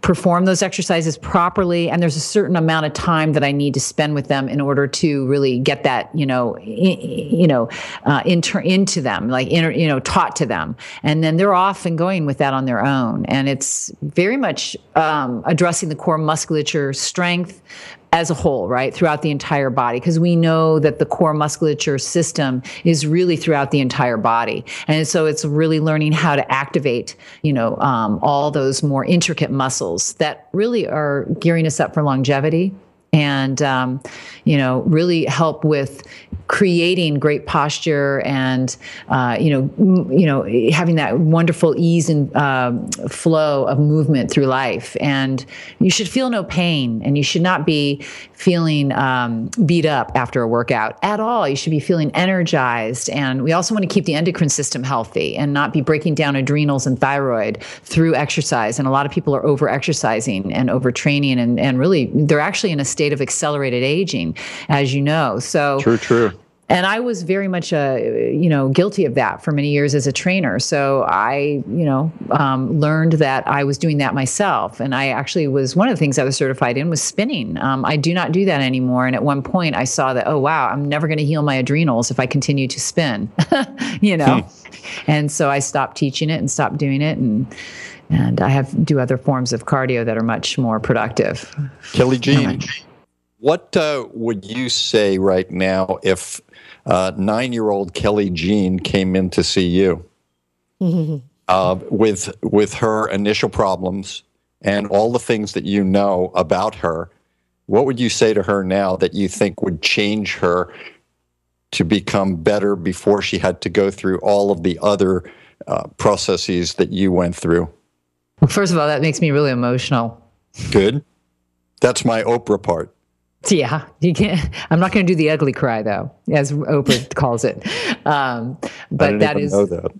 perform those exercises properly. And there's a certain amount of time that I need to spend with them in order to really get that, you know, in, you know, uh, inter- into them, like inter- you know, taught to them. And then they're off and going with that on their own. And it's very much um, addressing the core musculature strength, as a whole, right, throughout the entire body, because we know that the core musculature system is really throughout the entire body, and so it's really learning how to activate, you know, um, all those more intricate muscles that really are gearing us up for longevity and um, you know really help with creating great posture and uh, you know m- you know having that wonderful ease and uh, flow of movement through life. And you should feel no pain and you should not be feeling um, beat up after a workout at all. You should be feeling energized. And we also want to keep the endocrine system healthy and not be breaking down adrenals and thyroid through exercise. And a lot of people are over exercising and overtraining and, and really they're actually in a state of accelerated aging as you know. So true true and I was very much, uh, you know, guilty of that for many years as a trainer. So I, you know, um, learned that I was doing that myself, and I actually was one of the things I was certified in was spinning. Um, I do not do that anymore. And at one point, I saw that, oh wow, I'm never going to heal my adrenals if I continue to spin, you know. Hmm. And so I stopped teaching it and stopped doing it, and and I have do other forms of cardio that are much more productive. Kelly Jean. What uh, would you say right now if uh, nine year old Kelly Jean came in to see you uh, with, with her initial problems and all the things that you know about her. What would you say to her now that you think would change her to become better before she had to go through all of the other uh, processes that you went through? Well, first of all, that makes me really emotional. Good. That's my Oprah part. Yeah, you can't. I'm not going to do the ugly cry though, as Oprah calls it. Um, but that is. That.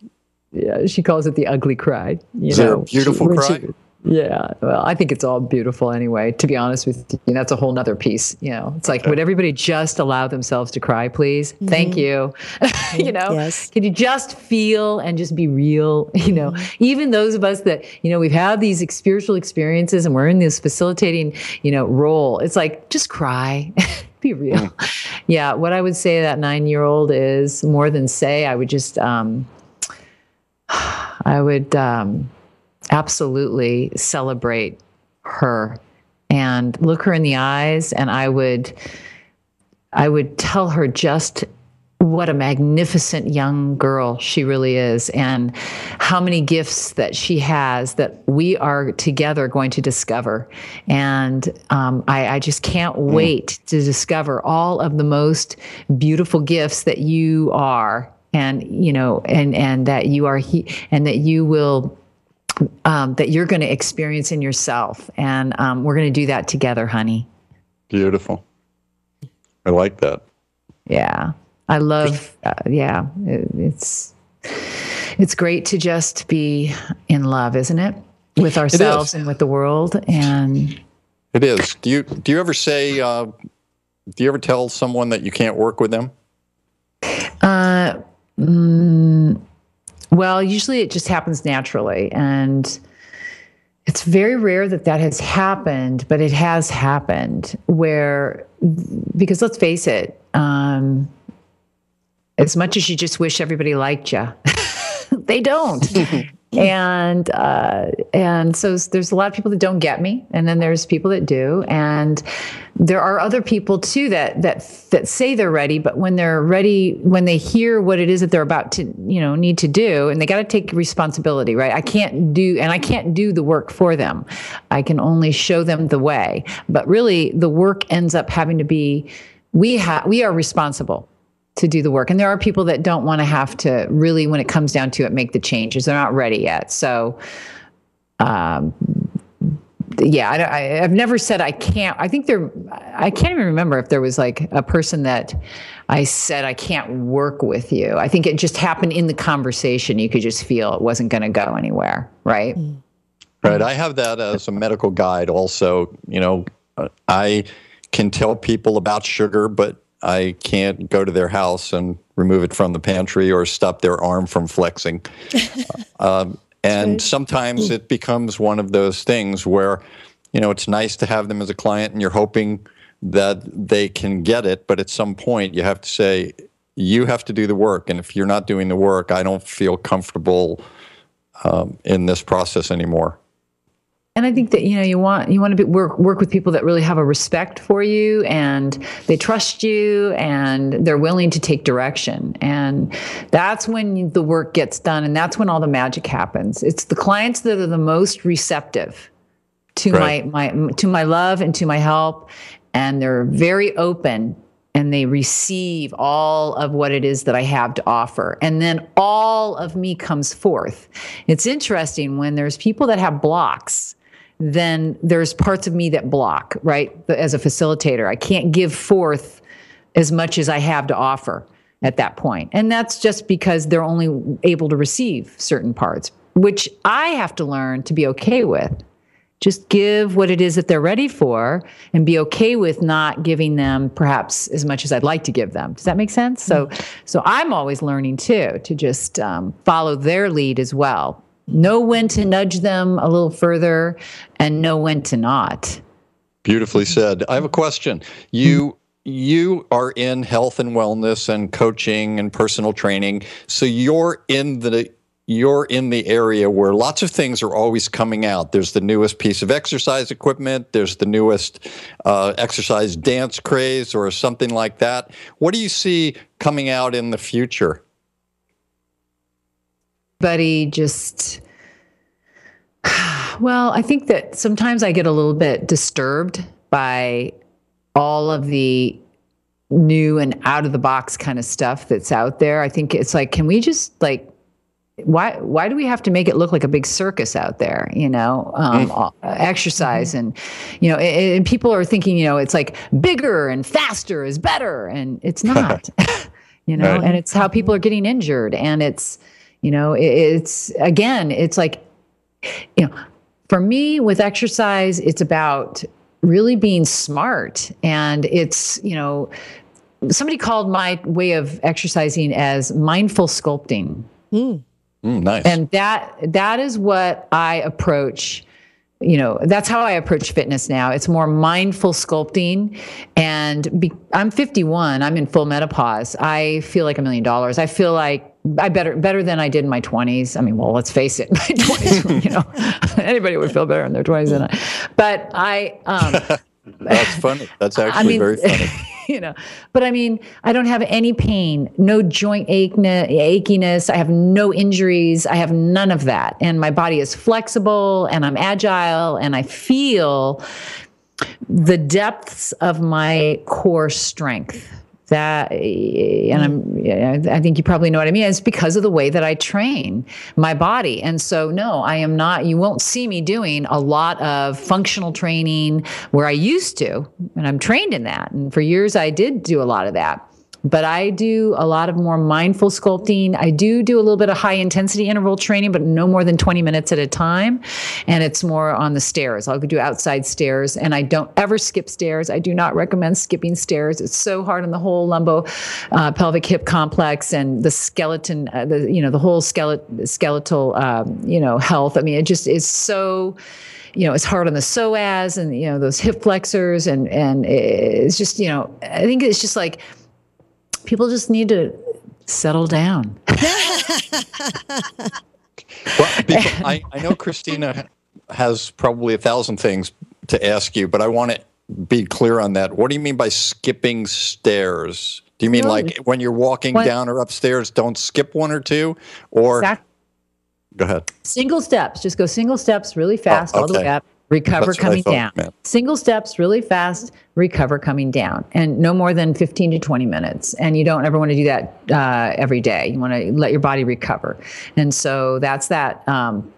Yeah, she calls it the ugly cry. You is know, beautiful cry? She, yeah, well, I think it's all beautiful anyway. To be honest with you, that's a whole nother piece. You know, it's like okay. would everybody just allow themselves to cry, please? Mm-hmm. Thank you. you know, yes. can you just feel and just be real? You know, mm-hmm. even those of us that you know we've had these spiritual experiences and we're in this facilitating you know role. It's like just cry. be real. Mm. Yeah, what I would say to that nine year old is more than say. I would just um, I would um, absolutely celebrate her and look her in the eyes, and I would, I would tell her just what a magnificent young girl she really is and how many gifts that she has that we are together going to discover and um, I, I, just can't mm. wait to discover all of the most beautiful gifts that you are and you know and and that you are he and that you will um, that you're going to experience in yourself and um, we're going to do that together honey beautiful i like that yeah I love, uh, yeah, it, it's it's great to just be in love, isn't it, with ourselves and with the world? And it is. Do you do you ever say? Uh, do you ever tell someone that you can't work with them? Uh, mm, well, usually it just happens naturally, and it's very rare that that has happened, but it has happened. Where, because let's face it. Um, as much as you just wish everybody liked you, they don't. and uh, and so there's a lot of people that don't get me, and then there's people that do, and there are other people too that that that say they're ready, but when they're ready, when they hear what it is that they're about to you know need to do, and they got to take responsibility, right? I can't do, and I can't do the work for them. I can only show them the way, but really the work ends up having to be we have we are responsible to do the work. And there are people that don't want to have to really, when it comes down to it, make the changes. They're not ready yet. So, um, yeah, I, have never said I can't. I think there, I can't even remember if there was like a person that I said I can't work with you. I think it just happened in the conversation. You could just feel it wasn't going to go anywhere, right? Right. I have that as a medical guide. Also, you know, I can tell people about sugar, but I can't go to their house and remove it from the pantry or stop their arm from flexing. um, and sometimes it becomes one of those things where, you know, it's nice to have them as a client and you're hoping that they can get it, but at some point you have to say, you have to do the work. And if you're not doing the work, I don't feel comfortable um, in this process anymore and I think that you know you want you want to be, work work with people that really have a respect for you and they trust you and they're willing to take direction and that's when the work gets done and that's when all the magic happens. It's the clients that are the most receptive to right. my my to my love and to my help and they're very open and they receive all of what it is that I have to offer. And then all of me comes forth. It's interesting when there's people that have blocks then there's parts of me that block, right? As a facilitator, I can't give forth as much as I have to offer at that point. And that's just because they're only able to receive certain parts, which I have to learn to be okay with. Just give what it is that they're ready for and be okay with not giving them perhaps as much as I'd like to give them. Does that make sense? So, mm-hmm. so I'm always learning too to just um, follow their lead as well know when to nudge them a little further and know when to not. Beautifully said. I have a question. You you are in health and wellness and coaching and personal training. So you're in the you're in the area where lots of things are always coming out. There's the newest piece of exercise equipment. There's the newest uh, exercise dance craze or something like that. What do you see coming out in the future? Everybody just well, I think that sometimes I get a little bit disturbed by all of the new and out of the box kind of stuff that's out there. I think it's like, can we just like, why why do we have to make it look like a big circus out there? You know, um, mm. exercise mm-hmm. and you know, and, and people are thinking, you know, it's like bigger and faster is better, and it's not. you know, right. and it's how people are getting injured, and it's you know, it's again, it's like, you know, for me with exercise, it's about really being smart. And it's, you know, somebody called my way of exercising as mindful sculpting. Mm. Mm, nice. And that that is what I approach you know that's how i approach fitness now it's more mindful sculpting and be, i'm 51 i'm in full menopause i feel like a million dollars i feel like I better better than I did in my 20s. I mean, well, let's face it, my 20s, you know, anybody would feel better in their 20s than I. But I um That's funny. That's actually I mean, very funny. You know, but I mean, I don't have any pain, no joint achiness. I have no injuries. I have none of that. And my body is flexible and I'm agile and I feel the depths of my core strength that and i'm i think you probably know what i mean. It's because of the way that i train my body. And so no i am not you won't see me doing a lot of functional training where i used to and i'm trained in that. And for years i did do a lot of that but I do a lot of more mindful sculpting. I do do a little bit of high intensity interval training, but no more than 20 minutes at a time. And it's more on the stairs. I'll do outside stairs and I don't ever skip stairs. I do not recommend skipping stairs. It's so hard on the whole lumbo uh, pelvic hip complex and the skeleton, uh, the, you know, the whole skeletal, skeletal, um, you know, health. I mean, it just is so, you know, it's hard on the psoas and, you know, those hip flexors and, and it's just, you know, I think it's just like, people just need to settle down. well, I, I know Christina has probably a thousand things to ask you, but I want to be clear on that. What do you mean by skipping stairs? Do you mean no. like when you're walking what? down or upstairs, don't skip one or two? Or exactly. go ahead. Single steps. Just go single steps really fast oh, okay. all the way up recover That's coming down. Single steps really fast, recover coming down, and no more than 15 to 20 minutes. And you don't ever want to do that uh, every day. You want to let your body recover. And so that's that. Um,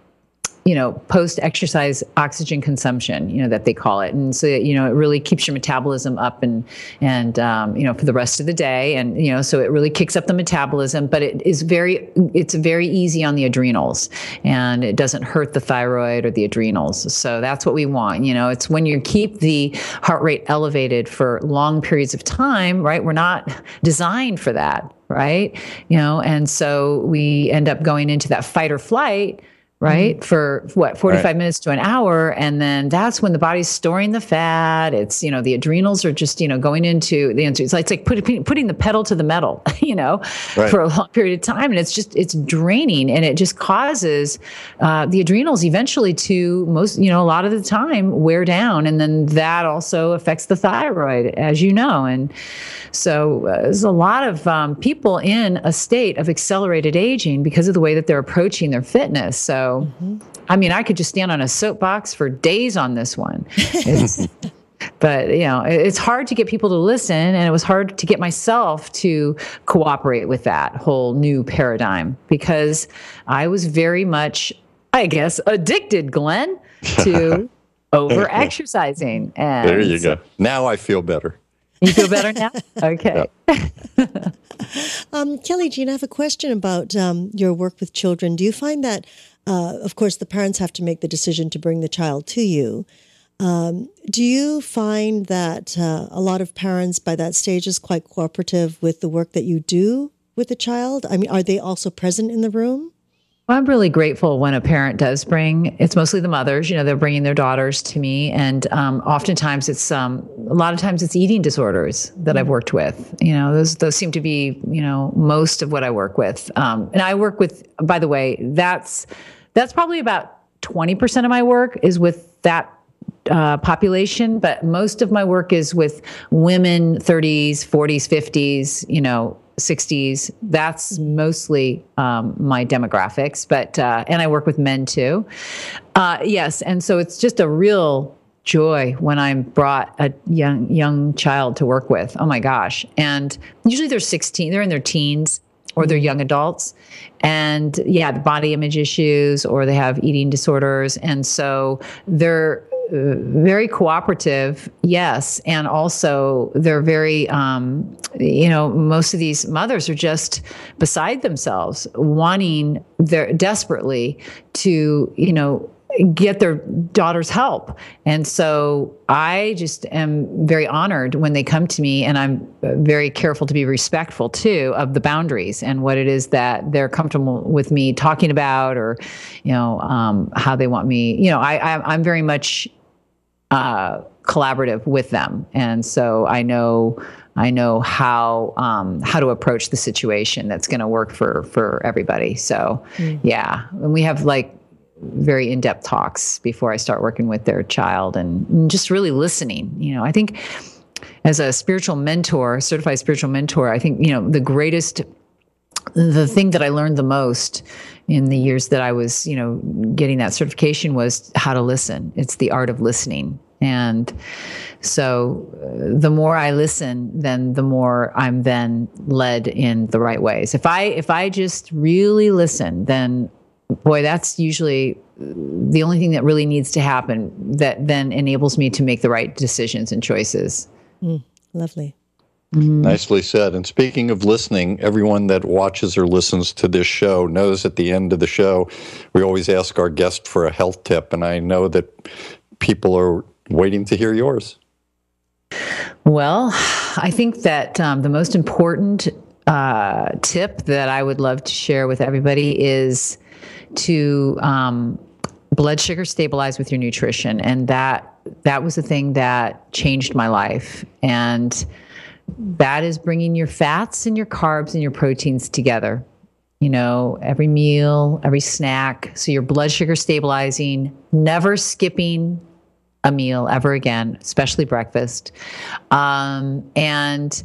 you know, post exercise oxygen consumption, you know, that they call it. And so, you know, it really keeps your metabolism up and, and, um, you know, for the rest of the day. And, you know, so it really kicks up the metabolism, but it is very, it's very easy on the adrenals and it doesn't hurt the thyroid or the adrenals. So that's what we want. You know, it's when you keep the heart rate elevated for long periods of time, right? We're not designed for that right? You know, and so we end up going into that fight or flight right? Mm-hmm. For what, 45 right. minutes to an hour. And then that's when the body's storing the fat. It's, you know, the adrenals are just, you know, going into the answer. It's like, it's like putting, putting the pedal to the metal, you know, right. for a long period of time. And it's just, it's draining and it just causes uh, the adrenals eventually to most, you know, a lot of the time wear down. And then that also affects the thyroid, as you know. And so uh, there's a lot of um, people in a state of accelerated aging because of the way that they're approaching their fitness. So, mm-hmm. I mean, I could just stand on a soapbox for days on this one. but you know, it's hard to get people to listen, and it was hard to get myself to cooperate with that whole new paradigm because I was very much, I guess, addicted, Glenn, to over exercising. And there you go. Now I feel better. You feel better now? Okay. um, Kelly Jean, I have a question about um, your work with children. Do you find that uh, of course, the parents have to make the decision to bring the child to you. Um, do you find that uh, a lot of parents by that stage is quite cooperative with the work that you do with the child? I mean, are they also present in the room? Well, I'm really grateful when a parent does bring. It's mostly the mothers. You know, they're bringing their daughters to me, and um, oftentimes it's um, a lot of times it's eating disorders that I've worked with. You know, those those seem to be you know most of what I work with. Um, and I work with. By the way, that's that's probably about 20% of my work is with that uh, population, but most of my work is with women 30s, 40s, 50s, you know, 60s. That's mostly um, my demographics, but, uh, and I work with men too. Uh, yes. And so it's just a real joy when I'm brought a young, young child to work with. Oh my gosh. And usually they're 16, they're in their teens or they're young adults and yeah the body image issues or they have eating disorders. And so they're uh, very cooperative yes. And also they're very um, you know most of these mothers are just beside themselves wanting their desperately to you know get their daughter's help. And so I just am very honored when they come to me, and I'm very careful to be respectful too of the boundaries and what it is that they're comfortable with me talking about, or you know um, how they want me. You know, I, I I'm very much uh, collaborative with them, and so I know I know how um, how to approach the situation that's going to work for for everybody. So mm. yeah, and we have like very in-depth talks before I start working with their child and, just really listening. You know, I think as a spiritual mentor, certified spiritual mentor, I think you know the greatest the thing that I learned the most in the years that I was, you know, getting that certification was how to listen. It's the art of listening. And so uh, the more I listen, then the more I'm then led in the right ways. If I if I just really listen, then boy, that's usually the only thing that really needs to happen that then enables me to make the right decisions and choices. Mm, lovely. Mm-hmm. Nicely said. And speaking of listening, everyone that watches or listens to this show knows at the end of the show, we always ask our guest for a health tip. And I know that people are waiting to hear yours. Well, I think that um, the most important uh, tip that I would love to share with everybody is to um, blood sugar stabilize with your nutrition, and that that was the thing that changed my life. And that is bringing your fats and your carbs and your proteins together. You know, every meal, every snack. So your blood sugar stabilizing, never skipping a meal ever again, especially breakfast. Um, and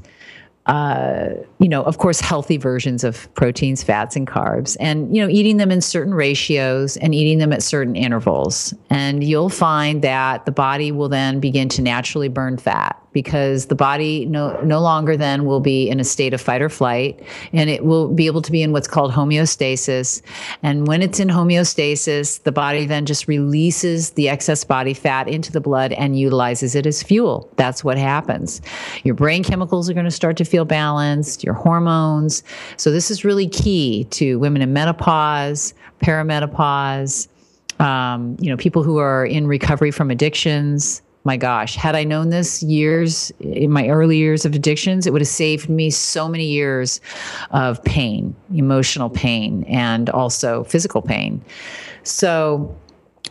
uh, you know, of course, healthy versions of proteins, fats, and carbs, and you know, eating them in certain ratios and eating them at certain intervals. And you'll find that the body will then begin to naturally burn fat because the body no, no longer then will be in a state of fight or flight and it will be able to be in what's called homeostasis. And when it's in homeostasis, the body then just releases the excess body fat into the blood and utilizes it as fuel. That's what happens. Your brain chemicals are going to start to feel balanced, your hormones. So, this is really key to women in menopause, perimenopause. Um, you know, people who are in recovery from addictions, my gosh, had I known this years in my early years of addictions, it would have saved me so many years of pain, emotional pain, and also physical pain. So,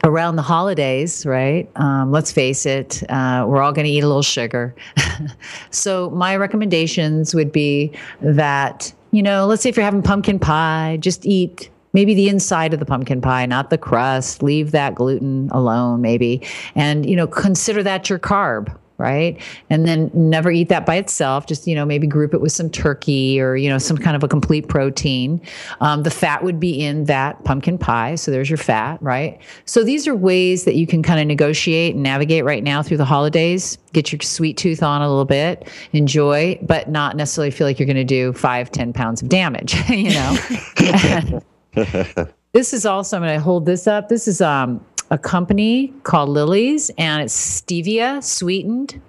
around the holidays, right? Um, let's face it, uh, we're all going to eat a little sugar. so, my recommendations would be that, you know, let's say if you're having pumpkin pie, just eat maybe the inside of the pumpkin pie, not the crust. Leave that gluten alone, maybe. And, you know, consider that your carb, right? And then never eat that by itself. Just, you know, maybe group it with some turkey or, you know, some kind of a complete protein. Um, the fat would be in that pumpkin pie. So there's your fat, right? So these are ways that you can kind of negotiate and navigate right now through the holidays. Get your sweet tooth on a little bit, enjoy, but not necessarily feel like you're going to do five, ten pounds of damage, you know? this is also, I'm going to hold this up. This is um, a company called Lily's, and it's stevia sweetened.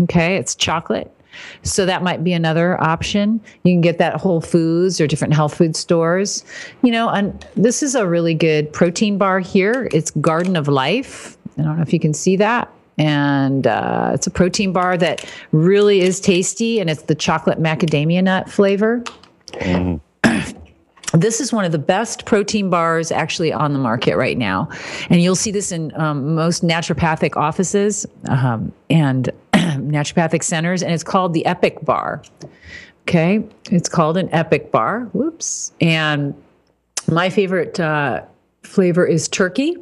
Okay, it's chocolate. So that might be another option. You can get that Whole Foods or different health food stores. You know, and this is a really good protein bar here. It's Garden of Life. I don't know if you can see that. And uh, it's a protein bar that really is tasty, and it's the chocolate macadamia nut flavor. Mm. This is one of the best protein bars actually on the market right now. And you'll see this in um, most naturopathic offices um, and naturopathic centers. And it's called the Epic Bar. Okay. It's called an Epic Bar. Whoops. And my favorite uh, flavor is turkey.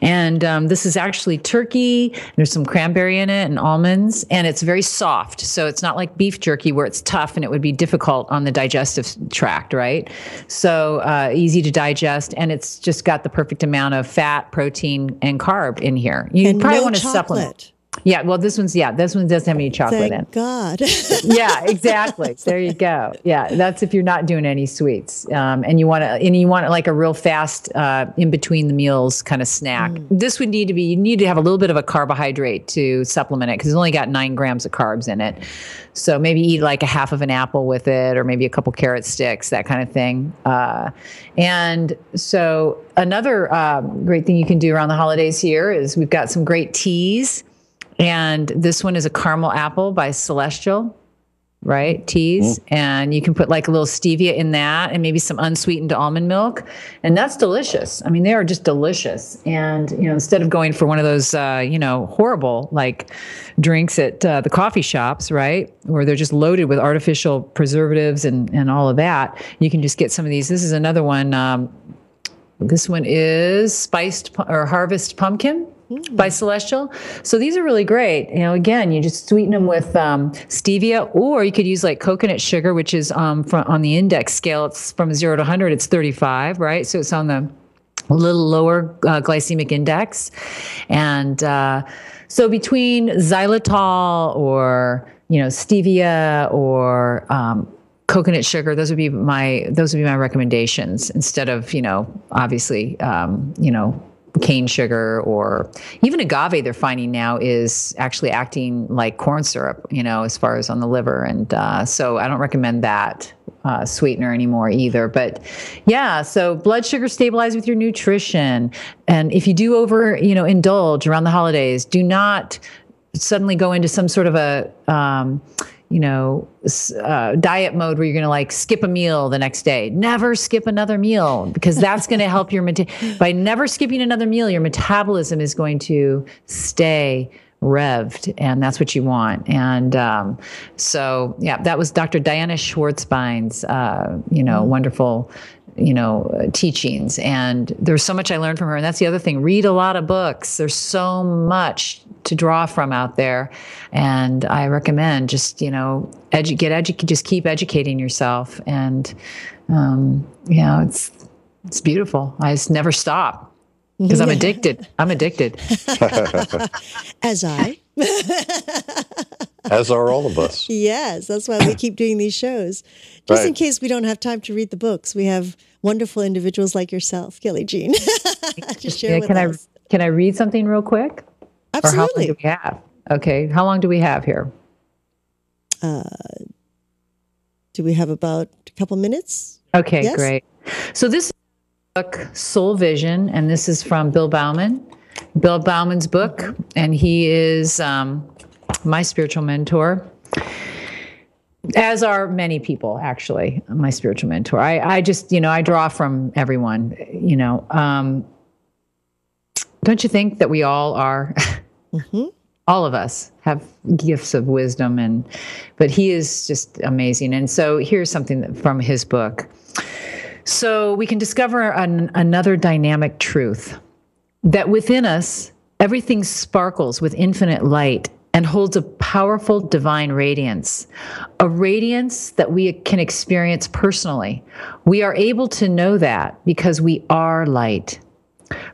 And um, this is actually turkey. There's some cranberry in it and almonds, and it's very soft. So it's not like beef jerky where it's tough and it would be difficult on the digestive tract, right? So uh, easy to digest, and it's just got the perfect amount of fat, protein, and carb in here. You and probably no want to supplement. Yeah, well, this one's yeah, this one doesn't have any chocolate in. Thank in. God. yeah, exactly. There you go. Yeah, that's if you're not doing any sweets, um, and you want to, and you want like a real fast, uh, in between the meals kind of snack. Mm. This would need to be. You need to have a little bit of a carbohydrate to supplement it because it's only got nine grams of carbs in it. So maybe eat like a half of an apple with it, or maybe a couple carrot sticks, that kind of thing. Uh, and so another uh, great thing you can do around the holidays here is we've got some great teas and this one is a caramel apple by Celestial. right? Teas. Mm. And you can put like a little stevia in that and maybe some unsweetened almond milk. And that's delicious. I mean, they are just delicious. And, you know, instead of going for one of those, uh, you know, horrible like drinks at uh, the coffee shops, right? Where they're just loaded with artificial preservatives and, and all of that, you can just get some of these. This is another one. Um, this one is spiced or harvest pumpkin mm. by Celestial. So these are really great. You know, again, you just sweeten them with um, stevia, or you could use like coconut sugar, which is um, from, on the index scale. It's from zero to 100, it's 35, right? So it's on the a little lower uh, glycemic index. And uh, so between xylitol or you know stevia or um, coconut sugar those would be my those would be my recommendations instead of you know obviously um, you know cane sugar or even agave they're finding now is actually acting like corn syrup you know as far as on the liver. And uh, so i don't recommend that uh, sweetener anymore either. But yeah so blood sugar stabilize with your nutrition. And if you do over you know indulge around the holidays do not suddenly go into some sort of a um, you know, uh, diet mode where you're going to like skip a meal the next day. Never skip another meal because that's going to help your meta- by never skipping another meal, your metabolism is going to stay revved, and that's what you want. And um, so, yeah, that was Dr. Diana Schwarzbein's, uh, you know, mm-hmm. wonderful you know uh, teachings and there's so much i learned from her and that's the other thing read a lot of books there's so much to draw from out there. And I recommend just, you know, edu- get educated, just keep educating yourself. And, um, you know, it's, it's beautiful. I just never stop because I'm addicted. I'm addicted. As I. As are all of us. Yes, that's why we keep doing these shows. Just right. in case we don't have time to read the books, we have wonderful individuals like yourself, Kelly Jean, to share yeah, with can us. I, can I read something real quick? Absolutely. Or how long do we have? Okay. How long do we have here? Uh, do we have about a couple minutes? Okay, yes? great. So this book, Soul Vision, and this is from Bill Bauman. Bill Bauman's book, and he is um, my spiritual mentor. As are many people, actually, my spiritual mentor. I, I just, you know, I draw from everyone, you know. Um, don't you think that we all are Mm-hmm. All of us have gifts of wisdom, and but he is just amazing. And so here's something from his book. So we can discover an, another dynamic truth that within us, everything sparkles with infinite light and holds a powerful divine radiance, a radiance that we can experience personally. We are able to know that because we are light.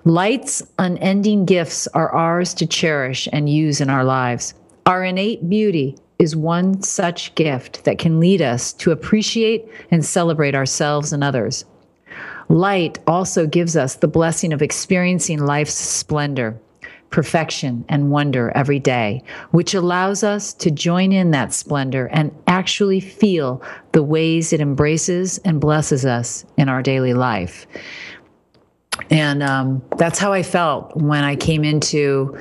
Light's unending gifts are ours to cherish and use in our lives. Our innate beauty is one such gift that can lead us to appreciate and celebrate ourselves and others. Light also gives us the blessing of experiencing life's splendor, perfection, and wonder every day, which allows us to join in that splendor and actually feel the ways it embraces and blesses us in our daily life. And um, that's how I felt when I came into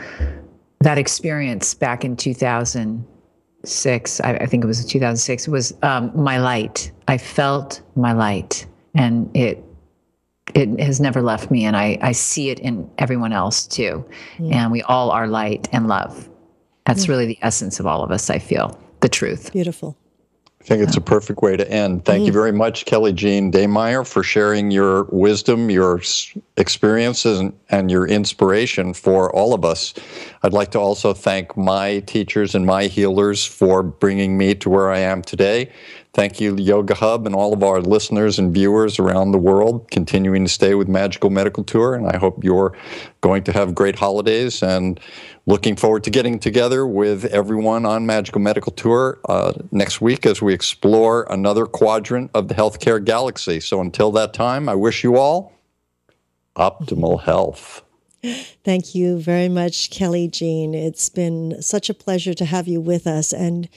that experience back in 2006. I, I think it was 2006. It was um, my light. I felt my light, and it it has never left me, and I I see it in everyone else too. Mm. And we all are light and love. That's mm. really the essence of all of us. I feel the truth. Beautiful. I think it's a perfect way to end. Thank mm. you very much, Kelly Jean Daymeyer, for sharing your wisdom, your experiences, and, and, your inspiration for all of us. I'd like to also thank my teachers and my healers for bringing me to where I am today. Thank you, Yoga Hub, and all of our listeners and viewers around the world continuing to stay with Magical Medical Tour. And I hope you're going to have great holidays and looking forward to getting together with everyone on Magical Medical Tour uh, next week as we explore another quadrant of the healthcare galaxy. So until that time, I wish you all optimal health. Thank you very much, Kelly Jean. It's been such a pleasure to have you with us, and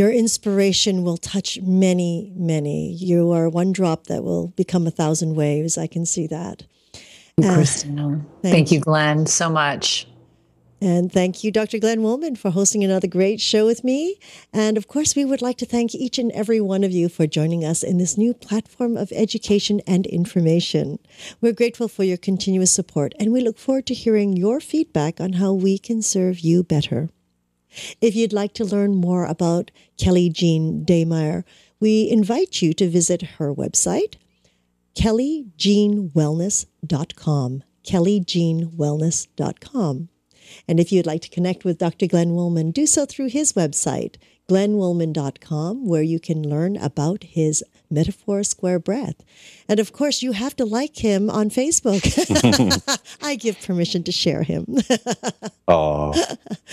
your inspiration will touch many, many. You are one drop that will become a thousand waves. I can see that. Uh, Thank, thank you, Glenn, so much. And thank you, Dr. Glenn Wollman, for hosting another great show with me. And of course, we would like to thank each and every one of you for joining us in this new platform of education and information. We're grateful for your continuous support, and we look forward to hearing your feedback on how we can serve you better. If you'd like to learn more about Kelly Jean Daymeyer, we invite you to visit her website, kellyjeanwellness.com. kellyjeanwellness.com. And if you'd like to connect with Dr. Glenn Wollman, do so through his website, glennwollman.com, where you can learn about his Metaphor Square Breath. And of course, you have to like him on Facebook. I give permission to share him. Oh,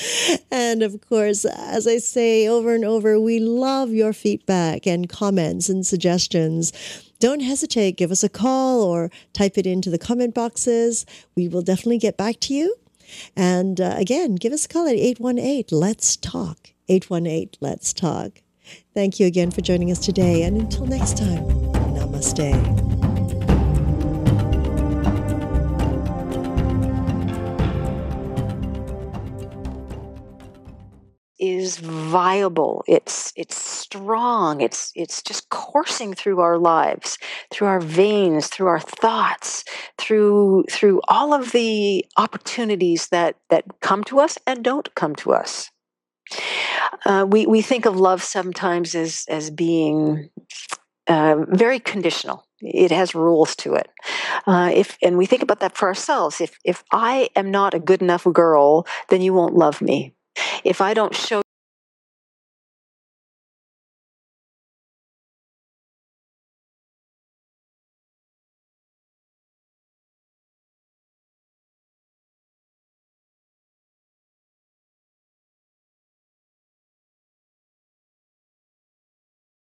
and of course, as I say over and over, we love your feedback and comments and suggestions. Don't hesitate, give us a call or type it into the comment boxes. We will definitely get back to you. And uh, again, give us a call at 818 Let's Talk. 818 Let's Talk. Thank you again for joining us today. And until next time, namaste. is viable it's it's strong it's it's just coursing through our lives through our veins through our thoughts through through all of the opportunities that that come to us and don't come to us uh, we we think of love sometimes as as being uh, very conditional. It has rules to it. Uh, if and we think about that for ourselves. If if i am not a good enough girl then you won't love me. If i don't show